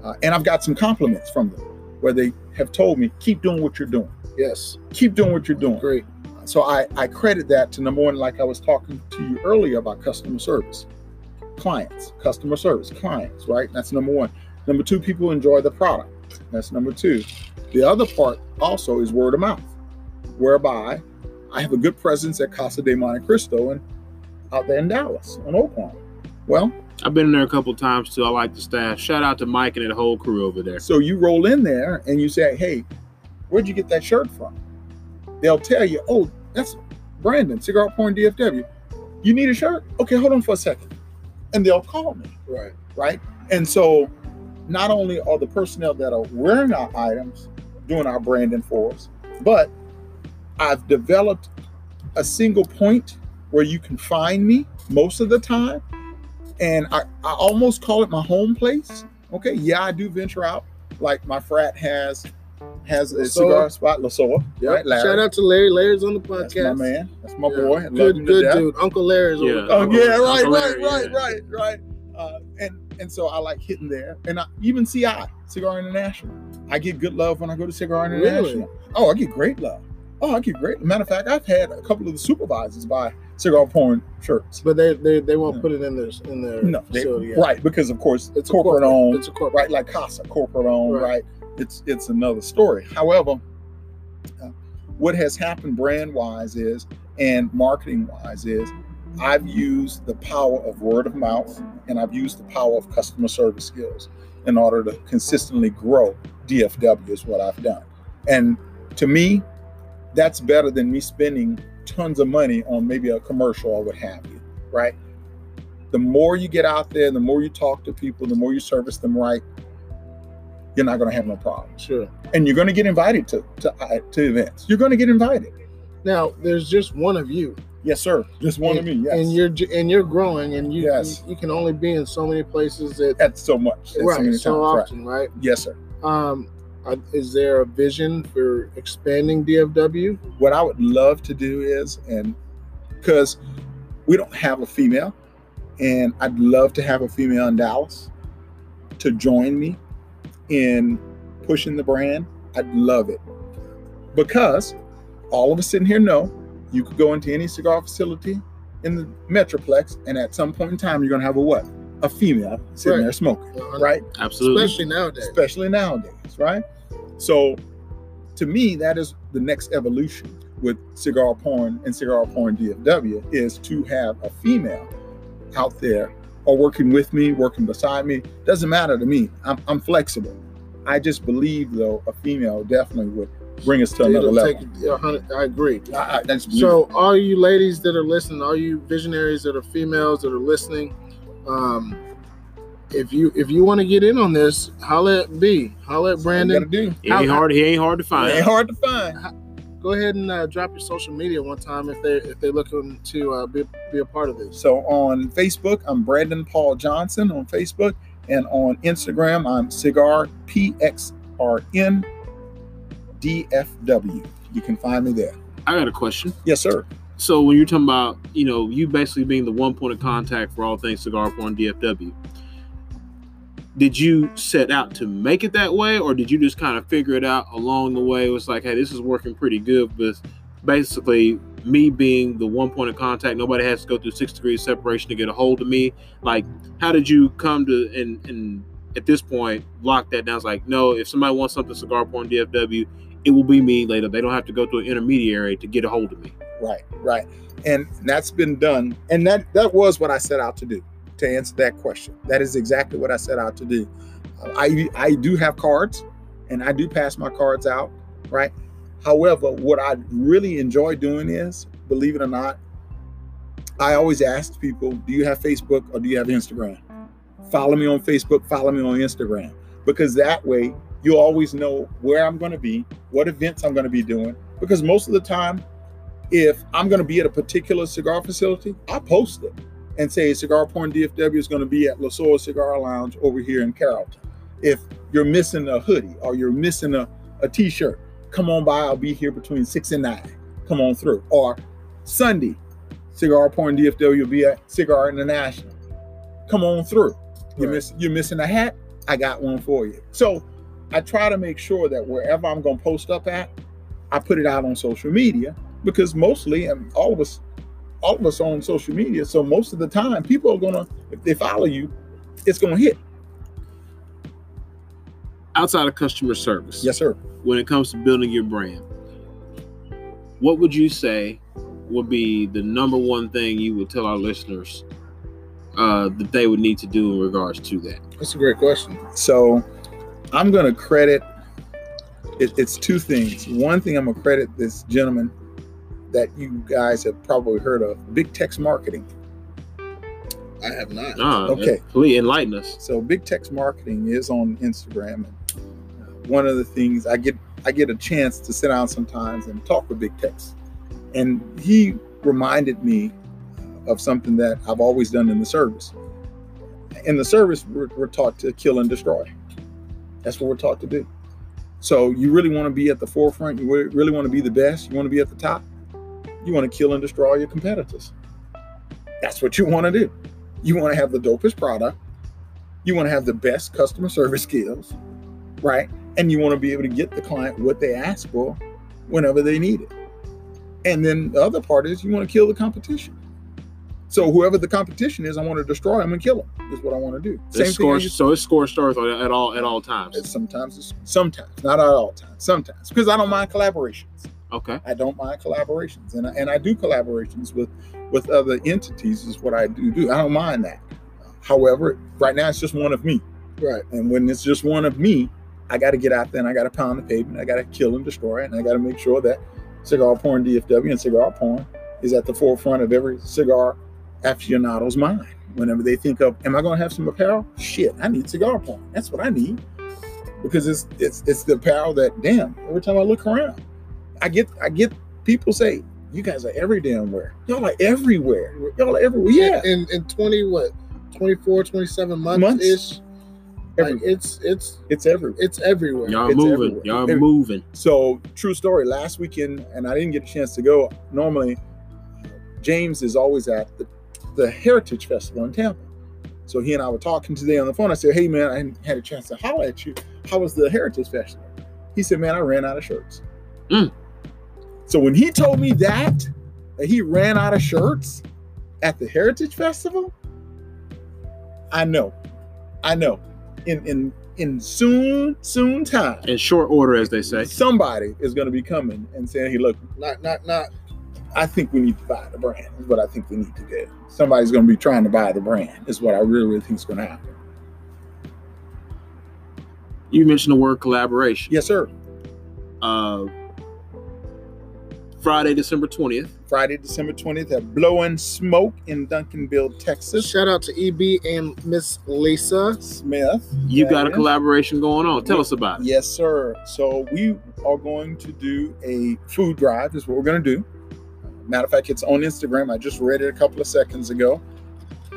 Uh, and I've got some compliments from them where they have told me, keep doing what you're doing. Yes. Keep doing what you're doing. Great. So I, I credit that to number one, like I was talking to you earlier about customer service. Clients, customer service, clients, right? That's number one. Number two, people enjoy the product. That's number two. The other part also is word of mouth, whereby I have a good presence at Casa de Monte Cristo and out there in Dallas on Oak Lawn. Well, I've been in there a couple times too. I like the staff. Shout out to Mike and the whole crew over there. So you roll in there and you say, "Hey, where'd you get that shirt from?" They'll tell you, "Oh, that's Brandon, Cigar Porn DFW. You need a shirt? Okay, hold on for a second. And they'll call me, Right. right? And so not only are the personnel that are wearing our items doing our branding for us, but I've developed a single point where you can find me most of the time. And I, I almost call it my home place. Okay, yeah, I do venture out. Like my frat has has a Lasoa. cigar spot, Lasoa. Yeah. Right, Larry. Shout out to Larry. Larry's on the podcast. That's my man. That's my Yeah. boy. I Good, good dude. Uncle Larry's on Yeah. the Oh yeah, right, Uncle right, Larry, right, yeah. right, right. Uh, and and so I like hitting there, and I, even CI Cigar International. I get good love when I go to Cigar Really? International. Oh, I get great love. Oh, I get great. Matter of fact, I've had a couple of the supervisors buy cigar porn shirts. But they they, they won't Yeah. put it in their in their No, they, facility. yet. right? Because of course It's a corporate, owned, It's a corporate. right? Like Casa, corporate owned, Right. right? It's it's another story. However, uh, what has happened brand wise is and marketing wise is I've used the power of word of mouth and I've used the power of customer service skills in order to consistently grow DFW is what I've done. And to me, that's better than me spending tons of money on maybe a commercial or what have you, right? The more you get out there, the more you talk to people, the more you service them right, you're not going to have no problems. Sure. And you're going to get invited to, to, uh, to events. You're going to get invited. Now there's just one of you, Yes, sir. Just one of me. Yes. and you're and you're growing, and you Yes. you, you can only be in so many places that That's so much. Right many so times, right. often, right? Yes, sir. Um, uh, is there a vision for expanding DFW? what I would love to do is, and because we don't have a female, and I'd love to have a female in Dallas to join me in pushing the brand. I'd love it because all of us sitting here know you could go into any cigar facility in the Metroplex, and at some point in time, you're going to have a what? A female sitting Right. there smoking, Uh, right? Absolutely. Especially nowadays. especially nowadays, right? So, to me, that is the next evolution with cigar porn and cigar porn DFW is to have a female out there or working with me, working beside me. Doesn't matter to me. I'm, I'm flexible. I just believe, though, a female definitely would bring us to another It'll level. take it- a hundred- I agree. I, I, I just believe So, all you ladies that are listening, all you visionaries that are females that are listening, um, if you if you want to get in on this, holla at B, holla at That's all you Brandon. gotta do. He ain't hard. He ain't hard to It find. ain't hard to find. Go ahead and uh, drop your social media one time if they if they're looking to uh, be, be a part of this. So on Facebook, I'm Brandon Paul Johnson on Facebook, and on Instagram, I'm Cigar PXRN DFW. You can find me there. I got a question. Yes, sir. So when you're talking about, you know, you basically being the one point of contact for all things cigar porn DFW, did you set out to make it that way, or did you just kind of figure it out along the way? It was like, hey, this is working pretty good, but basically me being the one point of contact, nobody has to go through six degrees separation to get a hold of me. Like, how did you come to and and at this point lock that down? It's like, no, if somebody wants something cigar porn DFW, it will be me later. They don't have to go through an intermediary to get a hold of me. Right, right. And that's been done. And that that was what I set out to do. To answer that question, that is exactly what I set out to do. Uh, I I do have cards, and I do pass my cards out. Right. However, what I really enjoy doing is, believe it or not, I always ask people, "Do you have Facebook or do you have Instagram?" Follow me on Facebook. Follow me on Instagram because that way you always know where I'm going to be, what events I'm going to be doing. Because most of the time, if I'm going to be at a particular cigar facility, I post it and say Cigar Porn DFW is going to be at La Soul Cigar Lounge over here in Carrollton. If you're missing a hoodie or you're missing a, a t-shirt, come on by. I'll be here between six and nine. Come on through. Or Sunday, Cigar Porn DFW will be at Cigar International. Come on through. You Right. miss you're missing a hat? I got one for you. So I try to make sure that wherever I'm going to post up at, I put it out on social media because mostly, and all of us, all of us on social media. So most of the time, people are gonna, if they follow you, it's gonna hit. Outside of customer service, Yes, sir. when it comes to building your brand, what would you say would be the number one thing you would tell our listeners uh, that they would need to do in regards to that? That's a great question. So I'm going to credit it, it's two things. One thing I'm going to credit this gentleman that you guys have probably heard of, Big Text Marketing. I have not. Ah, Okay. Please enlighten us. So Big Text Marketing is on Instagram. And uh, one of the things I get I get a chance to sit down sometimes and talk with Big Text. And he reminded me of something that I've always done in the service. In the service, we're, we're taught to kill and destroy. That's what we're taught to do. So you really want to be at the forefront. You really want to be the best. You want to be at the top. You want to kill and destroy all your competitors. That's what you want to do. You want to have the dopest product. You want to have the best customer service skills, right? And you want to be able to get the client what they ask for whenever they need it. And then the other part is you want to kill the competition. So whoever the competition is, I want to destroy them and kill them. Is what I want to do. It's score, so it's score stars at all at all times. Sometimes, it's, sometimes, not at all times, sometimes, because I don't mind collaborations. Okay. I don't mind collaborations, and I, and I do collaborations with with other entities. Is what I do do. I don't mind that. However, right now it's just one of me, Right. and when it's just one of me, I got to get out there and I got to pound the pavement. I got to kill and destroy it, and I got to make sure that cigar porn DFW and cigar porn is at the forefront of every cigar aficionado's mind. Whenever they think of, am I going to have some apparel? Shit, I need cigar porn. That's what I need because it's it's it's the apparel that damn. Every time I look around, I get I get people say, "You guys are every damn where. Y'all are everywhere. Y'all are everywhere." Yeah, In in 20 what? 24, 27 months, Months? ish. Like, it's it's it's everywhere. it's everywhere. Y'all It's moving. everywhere. Y'all Every- moving. So, true story. Last weekend, and I didn't get a chance to go. Normally, James is always at the, the Heritage Festival in Tampa. So he and I were talking today on the phone. I said, "Hey, man, I hadn't had a chance to holler at you. How was the Heritage Festival?" He said, "Man, I ran out of shirts." Mm. So when he told me that that he ran out of shirts at the Heritage Festival, I know, I know. In in in soon soon time, In short order, as they say. somebody is going to be coming and saying, "Hey, look, Not not not I think we need to buy the brand." Is what I think we need to do. Somebody's going to be trying to buy the brand. Is what I really, really think is going to happen. You mentioned the word collaboration. Yes, sir. Uh, Friday, December twentieth. Friday, December twentieth at Blow and Smoke in Duncanville, Texas. shout out to EB and Miss Lisa. Smith. You got a collaboration going on. Tell us about it. Yes, sir. So we are going to do a food drive. Is what we're going to do. Matter of fact, it's on Instagram. I just read it a couple of seconds ago.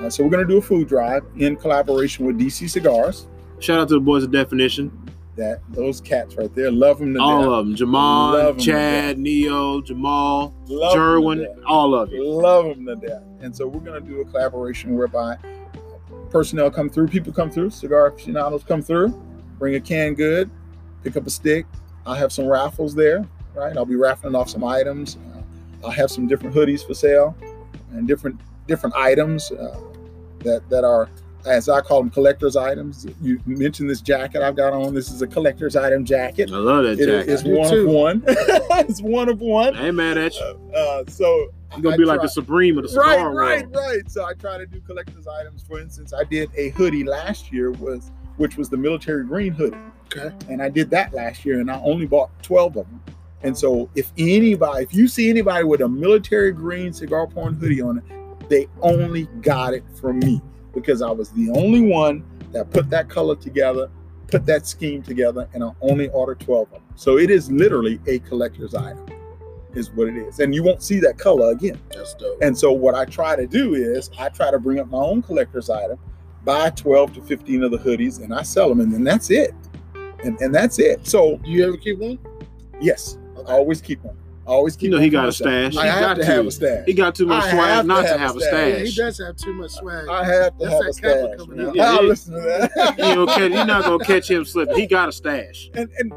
Uh, so we're going to do a food drive in collaboration with DC Cigars. Shout out to the boys of Definition. That those cats right there, love them to All death. of them. Jamal, Love Chad, Neo, Jamal, Love Jerwin, all of you. Love them to death. And so we're going to do a collaboration whereby personnel come through, people come through, cigar aficionados come through, bring a canned good, pick up a stick. I'll have some raffles there, right? I'll be raffling off some items. Uh, I'll have some different hoodies for sale and different different items uh, that that are as I call them collector's items. You mentioned this jacket I've got on. This is a collector's item jacket. I love that jacket. You one of one. it's one of one. I ain't mad at you. Uh, so You're gonna I be like the Supreme of the right, cigar right, world. right. So I try to do collector's items. For instance, I did a hoodie last year, was which was the military green hoodie, Okay. and I did that last year, and I only bought twelve of them. And so, if anybody, if you see anybody with a military green cigar porn hoodie on it, they only got it from me because I was the only one that put that color together, put that scheme together, and I only ordered twelve of them. So it is literally a collector's item, is what it is, and you won't see that color again. That's dope. And so what I try to do is I try to bring up my own collector's item, buy 12 to 15 of the hoodies, and I sell them, and then that's it. And and that's it. So Do you ever keep one? yes, I always keep one. I always keep You know he got a myself. stash. I He have got to have a stash. He got too much I swag not to to have have a a stash. Yeah, he does have too much swag. I have to That's have a that Kappa stash. coming man. out. Yeah, I'll listen to that. You don't catch, you're not gonna catch him slipping. He got a stash. and and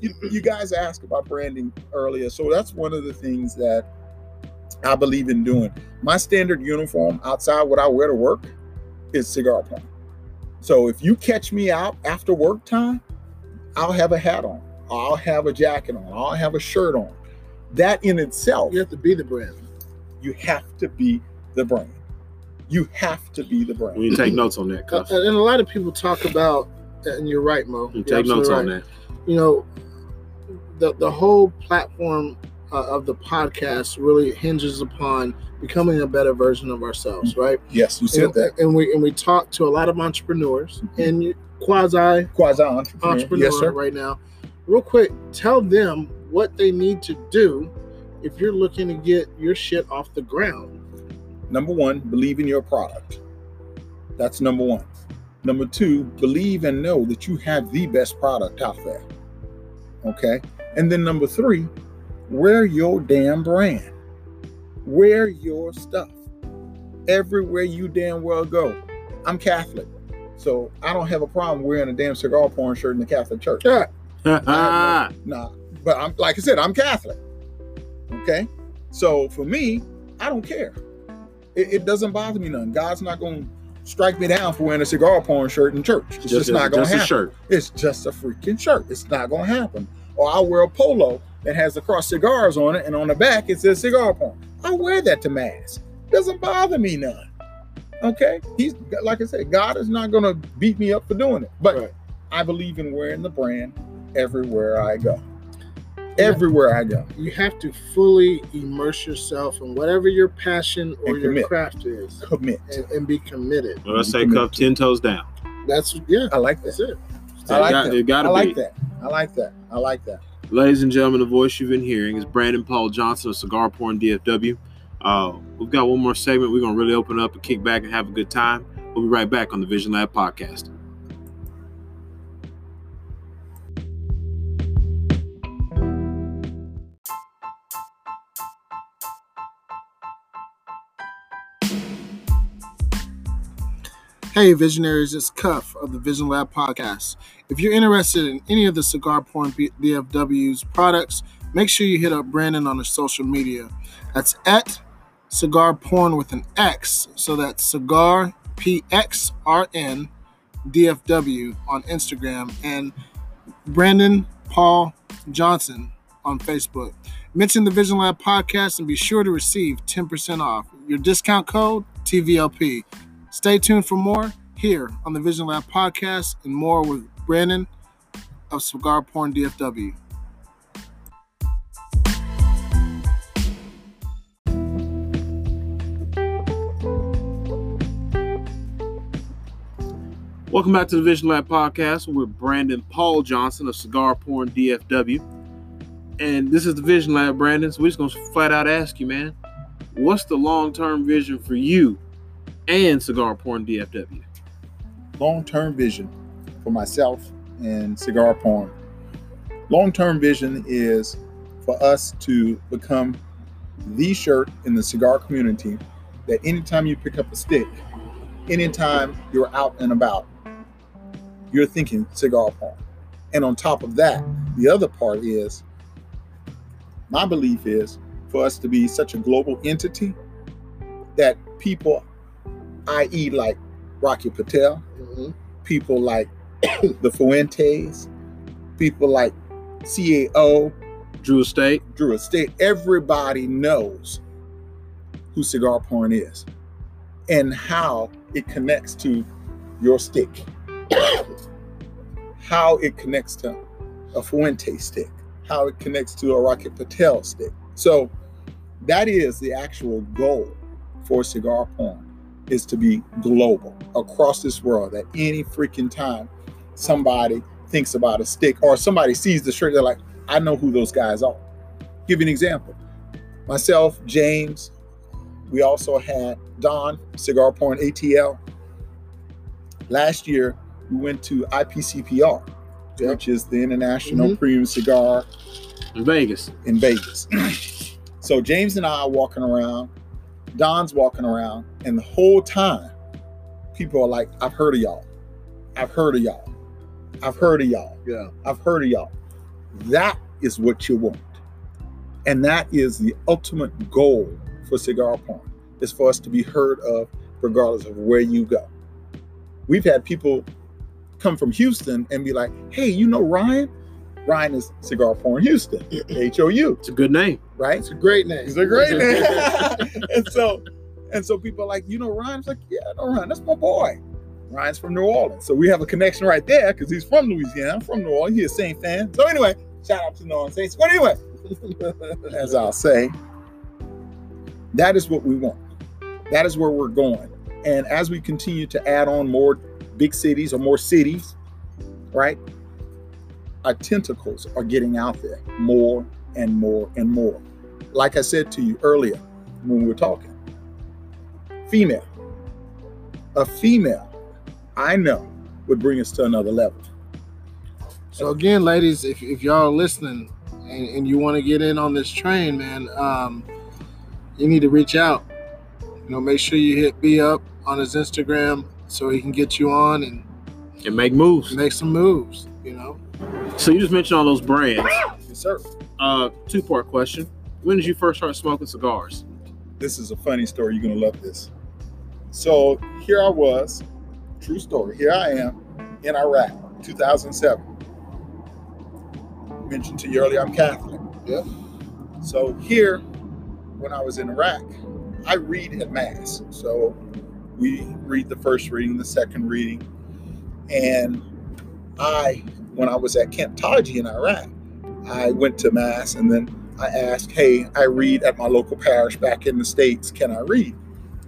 you, you guys asked about branding earlier, so that's one of the things that I believe in doing. My standard uniform outside what I wear to work is cigar porn. So if you catch me out after work time, I'll have a hat on, I'll have a jacket on, I'll have a shirt on. That in itself, You have to be the brand. you have to be the brand. You have to be the brand. We need to take notes on that, Uh, Cuff. and a lot of people talk about, and you're right, Mo. We You're take notes absolutely on that. You know, the the whole platform uh, of the podcast really hinges upon becoming a better version of ourselves, right? Yes, you said and, that. and we and we talk to a lot of entrepreneurs Mhm. and quasi Quasi entrepreneur. entrepreneur Yes, sir. right now. Real quick, tell them what they need to do if you're looking to get your shit off the ground. Number one, believe in your product. That's number one. Number two, believe and know that you have the best product out there. Okay. And then number three, wear your damn brand. Wear your stuff. Everywhere you damn well go. I'm Catholic. So I don't have a problem wearing a damn cigar porn shirt in the Catholic church. Yeah, Nah, but I'm like I said, I'm Catholic. Okay, so for me, I don't care. It, it doesn't bother me none. God's not going to strike me down for wearing a cigar porn shirt in church. It's just, not going just to a happen. shirt. It's just a freaking shirt. It's not going to happen. Or I'll wear a polo that has the cross cigars on it, and on the back it says cigar porn. I'll wear that to mass. Doesn't bother me none. Okay, he's like I said, God is not going to beat me up for doing it. But Right. I believe in wearing the brand everywhere I go. Everywhere I go. you have to fully immerse yourself in whatever your passion or And your commit. craft is, Commit. and, and be committed. Well, I say Cuff ten toes down. That's yeah, I like that's that. it. I like it got, that. It gotta I be. like that. I like that. I like that. Ladies and gentlemen, the voice you've been hearing is Brandon Paul Johnson of Cigar Porn DFW. Uh, we've got one more segment. We're gonna really open up and kick back and have a good time. We'll be right back on the Vision Lab podcast. Hey, visionaries, it's Cuff of the Vision Lab podcast. If you're interested in any of the Cigar Porn DFW's products, make sure you hit up Brandon on his social media. That's at Cigar Porn with an X. So that's Cigar P X R N DFW on Instagram and Brandon Paul Johnson on Facebook. Mention the Vision Lab podcast and be sure to receive 10% off. Your discount code TVLP. Stay tuned for more here on the Vision Lab podcast and more with Brandon of Cigar Porn DFW. Welcome back to the Vision Lab podcast. We're Brandon Paul Johnson of Cigar Porn DFW. And this is the Vision Lab, Brandon. So we're just gonna flat out ask you, man, what's the long-term vision for you and Cigar Porn DFW? Long term vision for myself and cigar porn. Long term vision is for us to become the shirt in the cigar community that anytime you pick up a stick, anytime you're out and about, you're thinking cigar porn. And on top of that, the other part is my belief is for us to be such a global entity that people, i.e., like Rocky Patel, mm-hmm. people like the Fuentes, people like CAO, Drew Estate. Drew Estate, everybody knows who cigar porn is and how it connects to your stick, how it connects to a Fuente stick, how it connects to a Rocky Patel stick. So that is the actual goal for cigar porn is to be global across this world at any freaking time somebody thinks about a stick or somebody sees the shirt they're like i know who those guys are give you an example myself james we also had don cigar porn atl last year we went to ipcpr Yep. which is the international Mhm. premium cigar in Vegas. in Vegas. so James and I are walking around, Don's walking around, and the whole time, people are like, I've heard of y'all. I've heard of y'all. I've heard of y'all. Yeah. I've heard of y'all. That is what you want. And that is the ultimate goal for cigar porn, is for us to be heard of regardless of where you go. We've had people come from Houston and be like, hey, you know Ryan? Ryan is Cigar Porn Houston, H O U, It's a good name. right? It's a great name. It's a great name. and so, And so people are like, you know, Ryan's like, yeah, I know Ryan. That's my boy. Ryan's from New Orleans. So we have a connection right there because he's from Louisiana. I'm from New Orleans. He's a Saint fan. So anyway, shout out to New Orleans Saints. But anyway, as I'll say, that is what we want. That is where we're going. And as we continue to add on more big cities or more cities, right? Our tentacles are getting out there more and more and more. Like I said to you earlier when we were talking, female, a female, I know would bring us to another level. So again, ladies, if, if y'all are listening and, and you want to get in on this train, man, um, you need to reach out. You know, make sure you hit B up on his Instagram so he can get you on and And make moves. make some moves. You know, So you just mentioned all those brands. Yes, sir. Uh, two part question. When did you first start smoking cigars? This is a funny story. You're going to love this. So here I was, true story. Here I am in Iraq, 2007. Mentioned to you earlier, I'm Catholic. Yep. So here, when I was in Iraq, I read at Mass. So we read the first reading, the second reading. And I, when I was at Camp Taji in Iraq, I went to Mass and then I asked, hey, I read at my local parish back in the States. Can I read?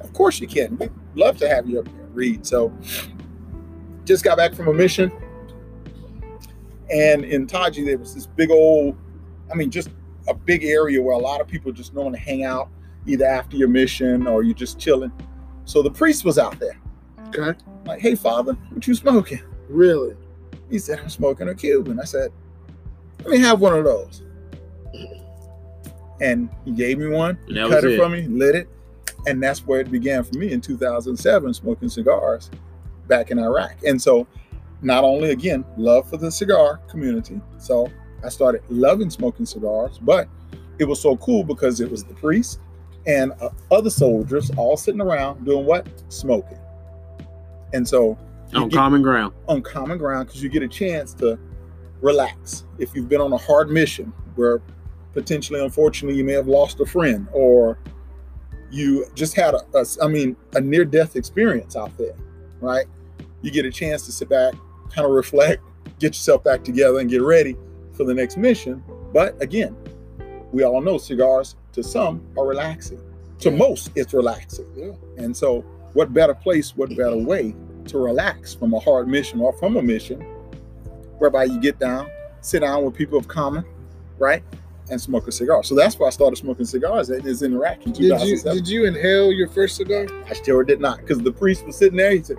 Of course you can. We'd love to have you up here read. So just got back from a mission. And in Taji, there was this big old, I mean, just a big area where a lot of people just to hang out either after your mission or you're just chilling. So the priest was out there. okay, Like, hey, father, what you smoking? really, He said, I'm smoking a Cuban. I said, let me have one of those. And he gave me one, cut it, it. for me, lit it. And that's where it began for me in 2007, smoking cigars back in Iraq. And so, not only again, love for the cigar community. So, I started loving smoking cigars, but it was so cool because it was the priest and uh, other soldiers all sitting around doing what? Smoking. And so, you On get- common ground. on common ground because you get a chance to relax. If you've been on a hard mission where potentially, unfortunately, you may have lost a friend or you just had a, a I mean, a near death experience out there, right? You get a chance to sit back, kind of reflect, get yourself back together, and get ready for the next mission. But again, we all know cigars to some are relaxing. To most, it's relaxing. Yeah. And so, what better place, what better way to relax from a hard mission or from a mission whereby you get down, sit down with people of common, right? And smoke a cigar. So that's why I started smoking cigars. Is in Iraq in Did you 2007. did you inhale your first cigar? I still did not, because the priest was sitting there. He said,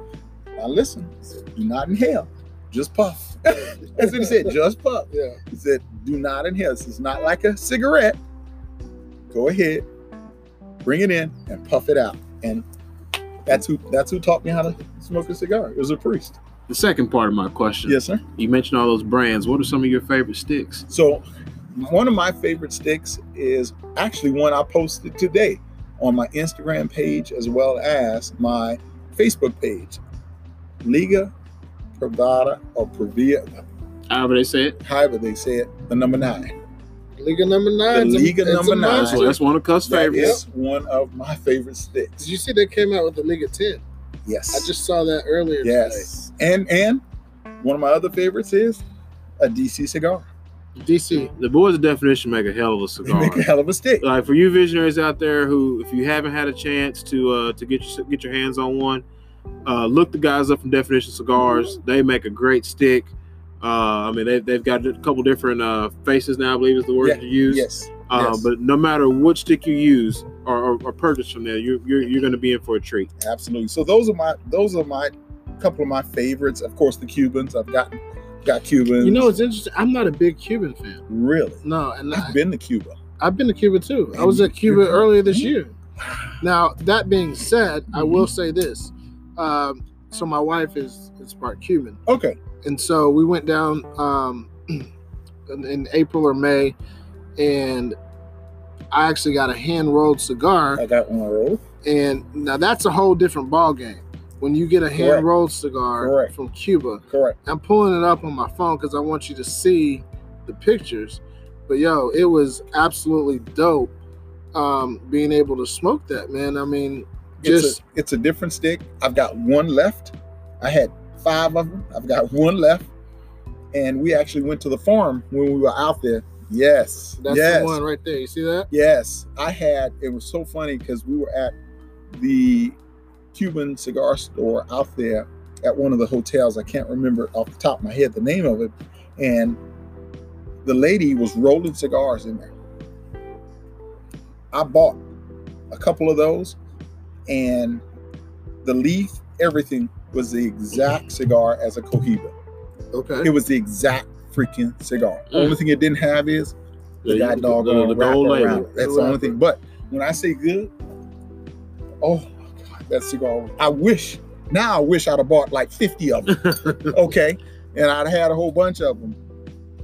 "Now listen, said, do not inhale, just puff." That's what he said, just puff. Yeah. He said, "Do not inhale. This is not like a cigarette. Go ahead, bring it in, and puff it out." And that's who that's who taught me how to smoke a cigar. It was a priest. The second part of my question. Yes, sir. You mentioned all those brands. What are some of your favorite sticks? So, one of my favorite sticks is actually one I posted today on my Instagram page as well as my Facebook page. Liga Privada or Previa, However they say it. however they say it, the number nine. Liga number nine. The Liga number nine. monster. So that's one of Cuff's That favorites. is one of my favorite sticks. Did you see they came out with the Liga 10? Yes. I just saw that earlier yes. And and one of my other favorites is a DC cigar. DC. The boys of definition make a hell of a They cigar. make a hell of a stick. like for you visionaries out there who if you haven't had a chance to uh to get your get your hands on one uh look the guys up from definition cigars they make a great stick uh i mean they've, they've got a couple different uh faces now i believe is the word Yeah, to use Yes. uh yes. but no matter what stick you use or, purchase from there you're, you're you're gonna be in for a treat Absolutely. So those are my those are my couple of my favorites. Of course, the Cubans. I've got got Cubans. You know, it's interesting. I'm not a big Cuban fan. really. No, and I, I've been to Cuba. I've been to Cuba too. I was at Cuba earlier this year. Now, that being said, I will say this. Um, so my wife is is part Cuban, Okay. and so we went down um, in April or May, and I actually got a hand rolled cigar. I got one those. And now that's a whole different ball game. When you get a hand rolled cigar Correct. from Cuba, Correct. I'm pulling it up on my phone because I want you to see the pictures. But yo, it was absolutely dope um, being able to smoke that, man. I mean, It's Just a, it's a different stick. I've got one left. I had five of them. I've got one left. And we actually went to the farm when we were out there. Yes. that's yes. the one right there. You see that? Yes. I had, it was so funny because we were at the Cuban cigar store out there at one of the hotels. I can't remember off the top of my head the name of it. And the lady was rolling cigars in there. I bought a couple of those, and the leaf, everything was the exact cigar as a Cohiba. Okay. It was the exact freaking cigar. Mm. Only thing it didn't have is the Yeah, guy you- dog the- on the gold label. it. That's The the only thing. But when I say good, oh my god, that cigar! I wish now I wish I'd have bought like fifty of them. okay, and I'd had a whole bunch of them.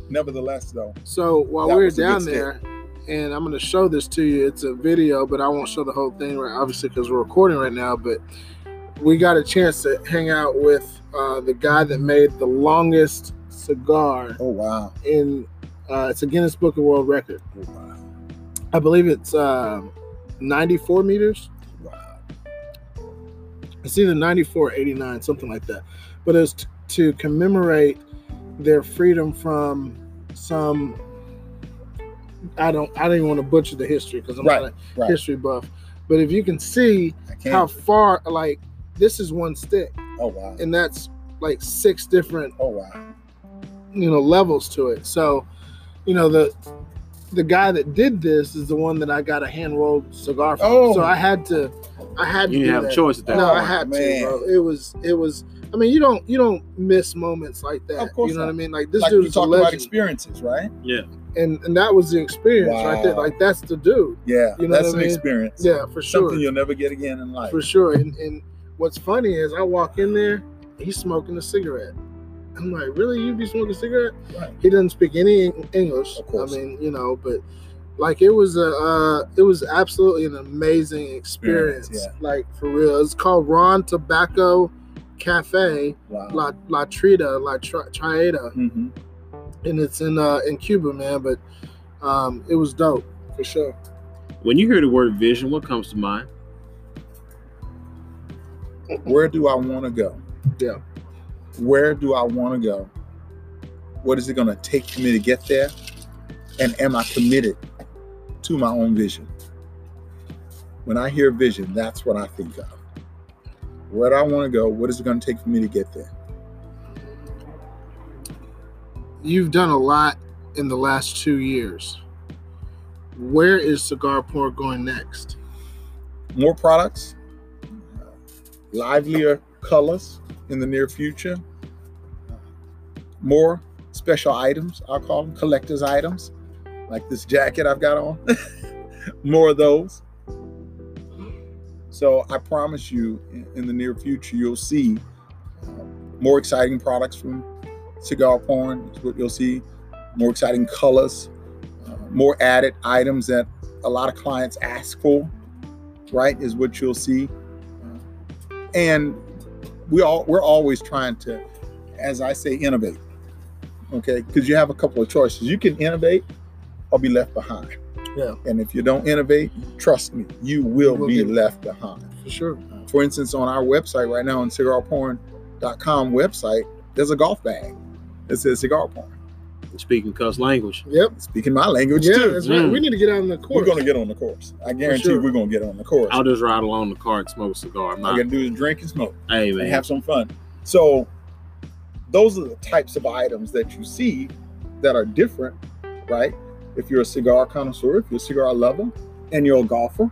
Nevertheless, though, So while we were was a good down stick. there, and I'm going to show this to you. It's a video, but I won't show the whole thing, right? Obviously, because we're recording right now. But we got a chance to hang out with uh, the guy that made the longest cigar oh wow, in. Uh, it's a Guinness Book of World Record. oh wow, I believe it's um 94 meters. wow. It's either 94 or 89, something like that. But it's t- to commemorate their freedom from some. I don't. I don't even want to butcher the history because I'm not a right. history buff. But if you can see how far, like this is one stick, oh wow, and that's like six different oh wow. You know levels to it. So, you know the the guy that did this is the one that I got a hand rolled cigar from. Oh. So I had to, I had to You do didn't have a choice at that No, Oh, I had man. to, bro. It was, it was. I mean, you don't, you don't miss moments like that. Of course you know not. what I mean? Like this like dude we is a about legend, experiences, right? Yeah. And and that was the experience right there. Like that's the dude. Yeah, You know that's what I an mean? experience. Yeah, for sure, something you'll never get again in life. for sure. And and what's funny is I walk in there, he's smoking a cigarette. I'm like, really? You be smoking a cigarette? Right. He doesn't speak any English. Of course. I mean, you know, but like it was a, uh, it was absolutely an amazing experience. Experience, Like for real. It's called Ron Tobacco Cafe Wow. La La Trita La Tri- Triada, hmm and it's in uh in Cuba, man. But um, it was dope for sure. When you hear the word vision, what comes to mind? Where do I want to go? Yeah. Where do I want to go? What is it going to take for me to get there? And am I committed to my own vision? When I hear vision, that's what I think of. Where do I want to go? What is it going to take for me to get there? You've done a lot in the last two years. Where is Cigar Porn going next? More products, livelier colors in the near future, more special items, I'll call them collector's items, like this jacket I've got on. more of those. So I promise you, in, the near future, you'll see uh, more exciting products from Cigar Porn. You'll see. More exciting colors, uh, more added items that a lot of clients ask for. Right, is what you'll see. Uh, and we all we're always trying to, as I say, innovate. Okay, because you have a couple of choices. You can innovate or be left behind. Yeah. And if you don't innovate, trust me, you will will be get- left behind. For sure. For instance, on our website right now, on cigarporn.com website, there's a golf bag that says cigar porn. Speaking cuss language. Yep. Speaking my language Yeah, too. that's right. Mm. We need to get on the course. We're gonna get on the course. I guarantee sure. we're gonna get on the course. I'll just ride along the car and smoke a cigar. I'm All not, you gotta do is drink and smoke. hey and man, have some fun. So those are the types of items that you see that are different, right? If you're a cigar connoisseur, if you're a cigar lover, and you're a golfer,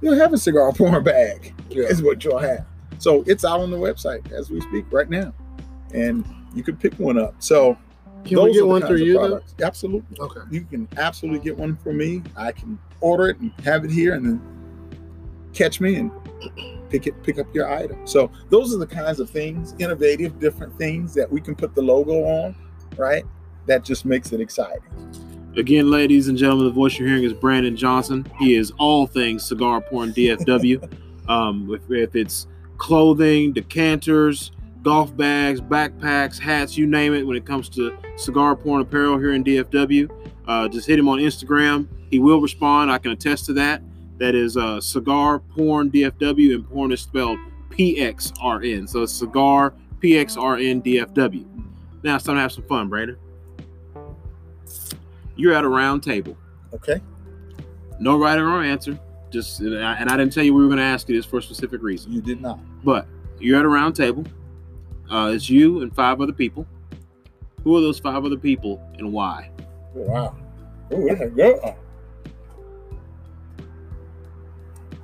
you'll have a cigar porn bag. Yeah. Is what you'll have. So it's out on the website as we speak right now, and you can pick one up. So Can those we get one kinds through of you though? Absolutely. Okay. You can absolutely get one from me. I can order it and have it here, and then catch me and pick it, pick up your item. So those are the kinds of things, innovative, different things that we can put the logo on, right? That just makes it exciting. Again, ladies and gentlemen, the voice you're hearing is Brandon Johnson. He is all things cigar porn DFW. um, if, if it's clothing, decanters, golf bags, backpacks, hats, you name it, when it comes to cigar porn apparel here in DFW, uh, just hit him on Instagram. He will respond. I can attest to that. That is uh, cigar porn DFW, and porn is spelled PXRN. So it's cigar PXRN DFW. Now it's time to have some fun, Brandon. You're at a round table. Okay. No right or wrong answer. Just and I, and I didn't tell you we were going to ask you this for a specific reason. You did not. But you're at a round table. Uh, it's you and five other people. Who are those five other people and why? Oh, wow. Oh, that's a good one.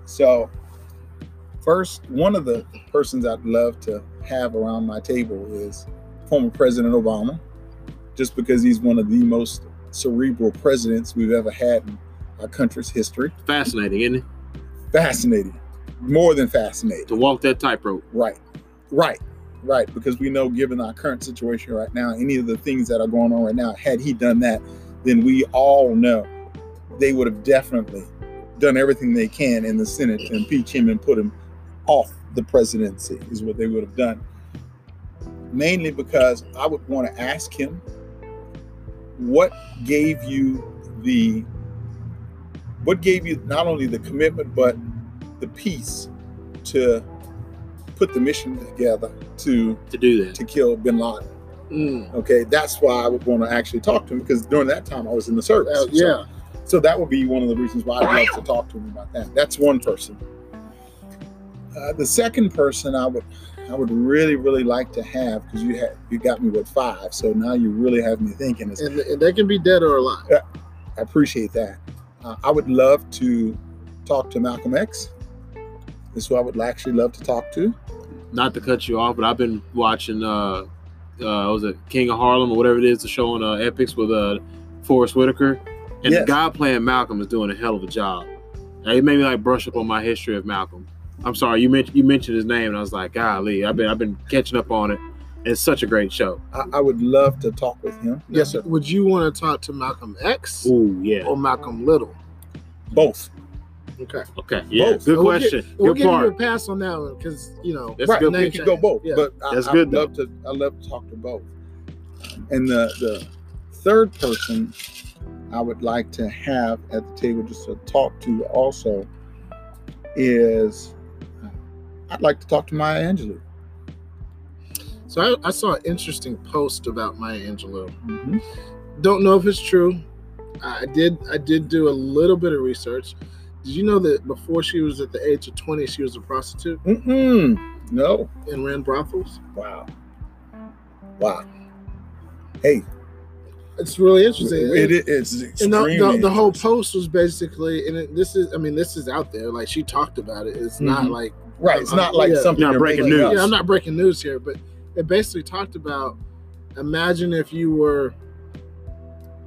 So, first, one of the persons I'd love to have around my table is former President Obama, just because he's one of the most cerebral presidents we've ever had in our country's history. Fascinating, isn't it? Fascinating. More than fascinating. To walk that tightrope. Right. Right. Right. Because we know, given our current situation right now, any of the things that are going on right now, had he done that, then we all know they would have definitely done everything they can in the Senate to impeach him and put him off the presidency, is what they would have done. Mainly because I would want to ask him what gave you the what gave you not only the commitment but the peace to put the mission together to To do that. to kill bin Laden. Mm. Okay, that's why I would want to actually talk to him because during that time I was in the service. Uh, So- yeah. So, that would be one of the reasons why I'd love to talk to him about that. That's one person. Uh, the second person I would I would really really like to have because you had you got me with five, so now you really have me thinking. Is And, and they can be dead or alive. I appreciate that. Uh, I would love to talk to Malcolm X. This is who I would actually love to talk to. Not to cut you off, but I've been watching uh uh was it King of Harlem or whatever it is, the show on uh, Epix with uh Forest Whitaker. And Yes. the guy playing Malcolm is doing a hell of a job. Uh, It made me like brush up on my history of Malcolm. I'm sorry, you mentioned you mentioned his name, and I was like, golly, I've been I've been catching up on it. It's such a great show. I, I would love to talk with him. Yes, sir. Would you want to talk to Malcolm X Ooh, yeah. or Malcolm Little? Both. Okay. Okay, yeah. Both. Good We'll question. gi- We'll Good give you a pass on that one because you know. That's right, good. we name could go both. Yeah. But I, That's I good, would love to. I love to talk to both. And the the third person I would like to have at the table just to talk to also is I'd like to talk to Maya Angelou. So I, I saw an interesting post about Maya Angelou. Mhm. Don't know if it's true. I did. I did do a little bit of research. Did you know that before she was at the age of 20, she was a prostitute Mm-mm. No. and ran brothels? Wow. Wow. Hey, It's really interesting. it, it, it's and the, the, the whole post was basically, and it, this is, I mean, this is out there. Like she talked about it. It's not Mhm. like right. It's not like Yeah. something Not you're breaking making news. Yeah, I'm not breaking news here, but it basically talked about imagine if you were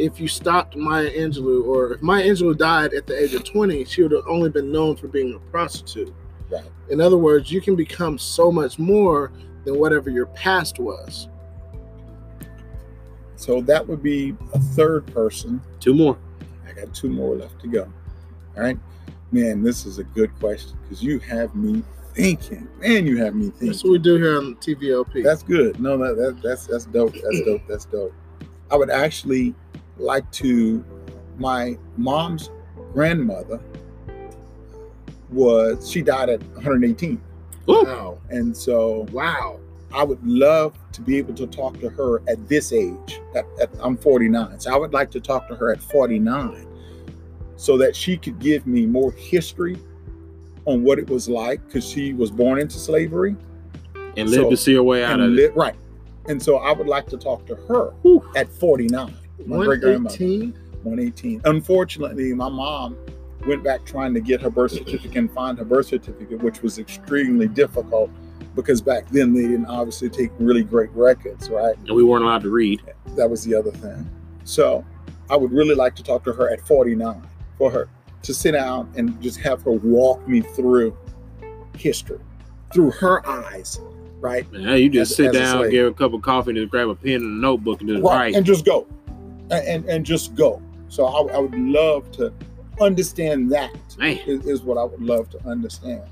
if you stopped Maya Angelou or if Maya Angelou died at the age of 20, she would have only been known for being a prostitute. Right. In other words, you can become so much more than whatever your past was. So that would be a third person. Two more. I got two more left to go. All right. Man, this is a good question because you have me thinking. Man, you have me thinking. That's what we do here on TVLP. That's good. No, that, that that's that's dope. That's dope. That's dope. I would actually like to. My mom's grandmother was she died at 118, wow. and so Wow. I would love to be able to talk to her at this age. At, at, I'm 49, so I would like to talk to her at 49, so that she could give me more history on what it was like because she was born into slavery And lived So- to see her way out of it. right. And so I would like to talk to her Whew. at 49. My great grandmother, 118. 118. Unfortunately, my mom went back trying to get her birth certificate and find her birth certificate, which was extremely difficult because back then they didn't obviously take really great records, right? And we weren't allowed to read. That was the other thing. So I would really like to talk to her at 49 for her to sit down and just have her walk me through history through her eyes, right? Man, you just As- sit as down, slave. get a cup of coffee, and just grab a pen and a notebook and just right, write. and just go, and, and and just go. So I, I would love to understand that is, Is, is what I would love to understand.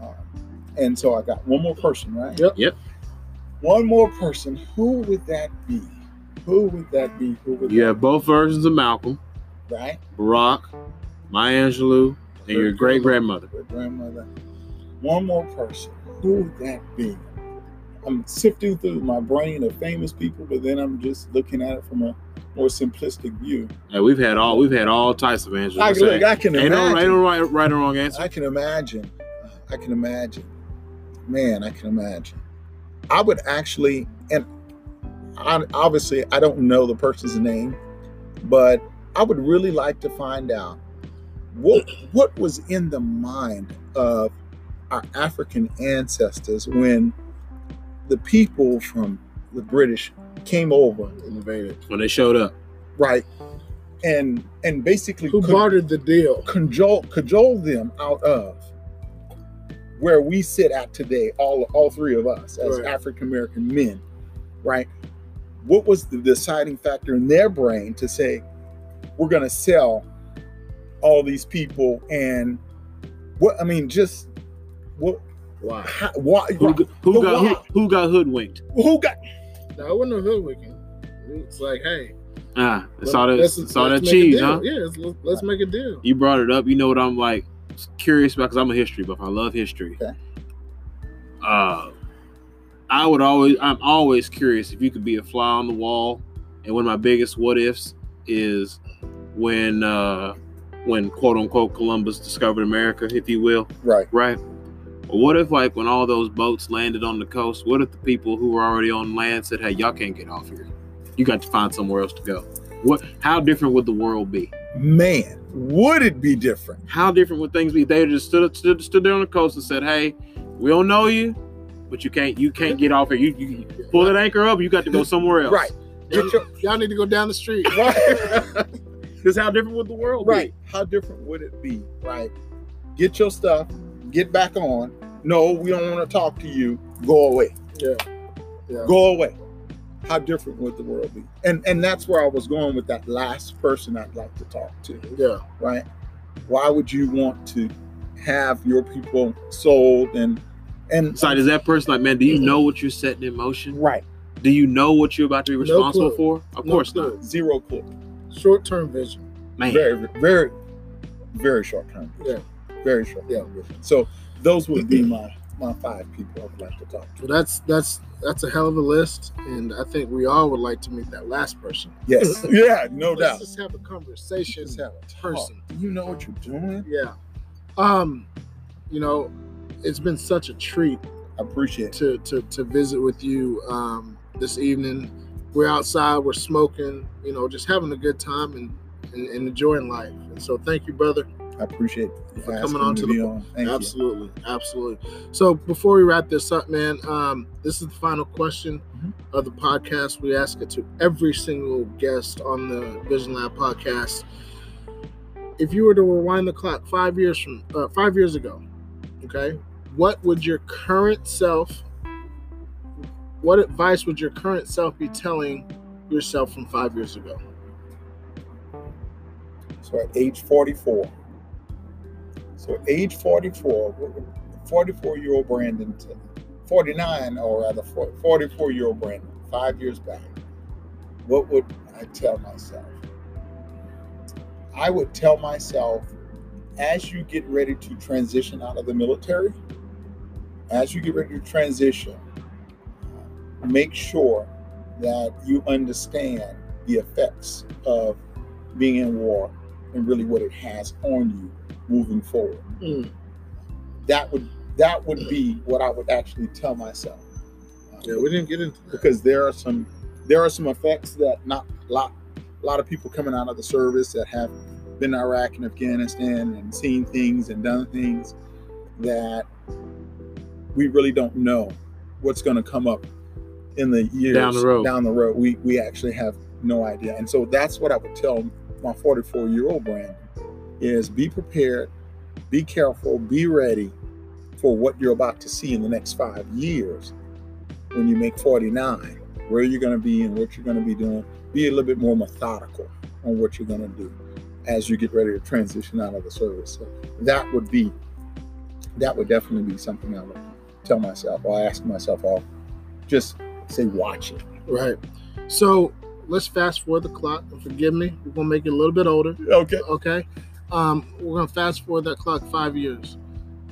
Um, and so I got one more person, right? Yep. Yep. One more person. Who would that be? Who would that be? Who would You that have both versions of Malcolm. Right. Barack, Maya Angelou, And your great grandmother. Great grandmother. One more person. Who would that be? I'm sifting through my brain of famous people, but then I'm just looking at it from a more simplistic view. Yeah, we've had all we've had all types of answers. I, look, I can ain't no, imagine. ain't no right, right or wrong answer. I can imagine. I can imagine. Man, I can imagine. I would actually, and I, obviously, I don't know the person's name, but I would really like to find out what what was in the mind of our African ancestors when the people from the British came over, Invaded. when they showed up. right, and and basically Who could- bartered the deal? cajole cajole them out of where we sit at today, all all three of us as Right. African American men, right? What was the deciding factor in their brain to say we're going to sell all these people and what? I mean, just what? Wow. How, why? Who, g- who got why? who, who got hoodwinked? Who got? No, it wasn't no hoodwinking. It's like, hey, Ah, it's all that let's- it's all let's that cheese, huh? Yeah, let's, let's, let's make a deal. You brought it up. You know what I'm like curious about because I'm a history buff. I love history. Okay. Uh, I would always, I'm always curious if you could be a fly on the wall. And one of my biggest what ifs is when, uh, when quote unquote Columbus discovered America, if you will, Right. right? Or what if, like, when all those boats landed on the coast, what if the people who were already on land said, "Hey, y'all can't get off here. You got to find somewhere else to go." What? How different would the world be? Man, would it be different? how different would things be? They just stood stood, stood there on the coast and said, "Hey, we don't know you, but you can't you can't get off here. You, you pull that anchor up. You got to go somewhere else." Right. Your, Y'all need to go down the street. right. Because how different would the world be? Right. How different would it be? Right. Get your stuff, get back on. No, we don't want to talk to you. Go away. Yeah. Yeah. Go away. How different would the world be? And and that's where I was going with that last person I'd like to talk to, Yeah. right? Why would you want to have your people sold and and be? So is that person like, man? Do you know what you're setting in motion? right, Do you know what you're about to be responsible clue. for? Of No course clue. not, zero clue. Short term vision. man. Very, very, very short term. Yeah. Very short Yeah. So those would be my my five people I'd like to talk to. Well, that's that's that's a hell of a list, and I think we all would like to meet that last person. Yes. yeah, no Let's doubt. just have a conversation. Just have a person. You know what you're doing? Yeah. Um, you know, it's been such a treat I appreciate it. to to to visit with you um this evening. We're outside, we're smoking, you know, just having a good time and and, and enjoying life. And so, thank you, brother. I appreciate you For coming on to the- on. Absolutely, absolutely. So, before we wrap this up, man, um, this is the final question Mhm. of the podcast. We ask it to every single guest on the Vision Lab podcast. If you were to rewind the clock five years from uh, five years ago, okay, what would your current self? What advice would your current self be telling yourself from five years ago? So at age 44. So age 44, 44 year old Brandon, 49 or rather 44 year old Brandon, five years back, what would I tell myself? I would tell myself as you get ready to transition out of the military, as you get ready to transition, make sure that you understand the effects of being in war and really what it has on you moving forward. Mm. That would that would be what I would actually tell myself. Yeah, we didn't get into that. because there are some there are some effects that not a lot a lot of people coming out of the service that have been in Iraq and Afghanistan and seen things and done things that we really don't know what's going to come up in the years Down the road. Down the road, we we actually have no idea, and so that's what I would tell my 44 year old Brandon is be prepared, be careful, be ready for what you're about to see in the next five years when you make 49, where you're going to be and what you're going to be doing. Be a little bit more methodical on what you're going to do as you get ready to transition out of the service. So that would be, that would definitely be something I would tell myself or ask myself, or just say, watch it. Right. So let's fast forward the clock forgive me. We're gonna make it a little bit older. Okay. Okay. Um, we're gonna fast forward that clock five years.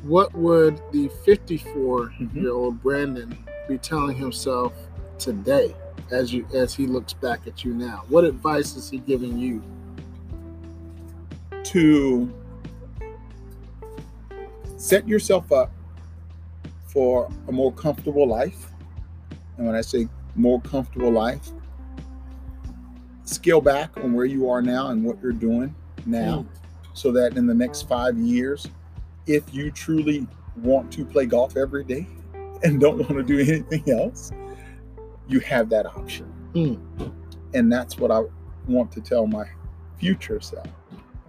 What would the 54 year old Brandon be telling himself today as you as he looks back at you now? What advice is he giving you? to set yourself up for a more comfortable life. And when I say more comfortable life, scale back on where you are now and what you're doing now so that in the next five years, if you truly want to play golf every day and don't want to do anything else, you have that option. Mm. And that's what I want to tell my future self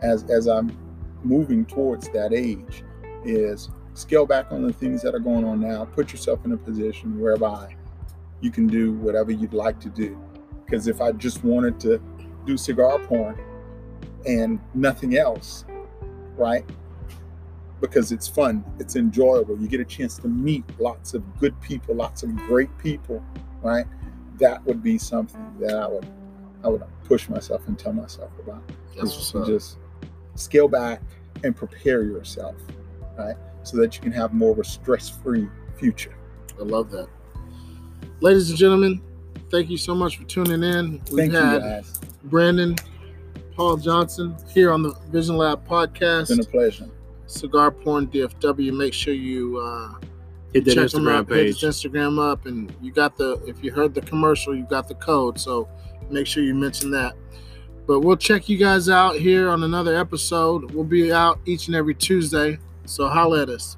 as as I'm moving towards that age is scale back on the things that are going on now. Put yourself in a position whereby you can do whatever you'd like to do. Because if I just wanted to do cigar porn and nothing else, right? Because it's fun, it's enjoyable. You get a chance to meet lots of good people, lots of great people, right? That would be something that I would I would push myself and tell myself about. That's Is what's to up. just scale back and prepare yourself, right? So that you can have more of a stress-free future. I love that. Ladies and gentlemen, thank you so much for tuning in. We've Thank you guys. Brandon Paul Johnson here on the Vision Lab podcast. It's been a pleasure. Cigar Porn DFW. Make sure you uh, Hit that check him Instagram up, hit his page. Instagram up, and you got the. If you heard the commercial, you got the code. So make sure you mention that. But we'll check you guys out here on another episode. We'll be out each and every Tuesday. So holla at us.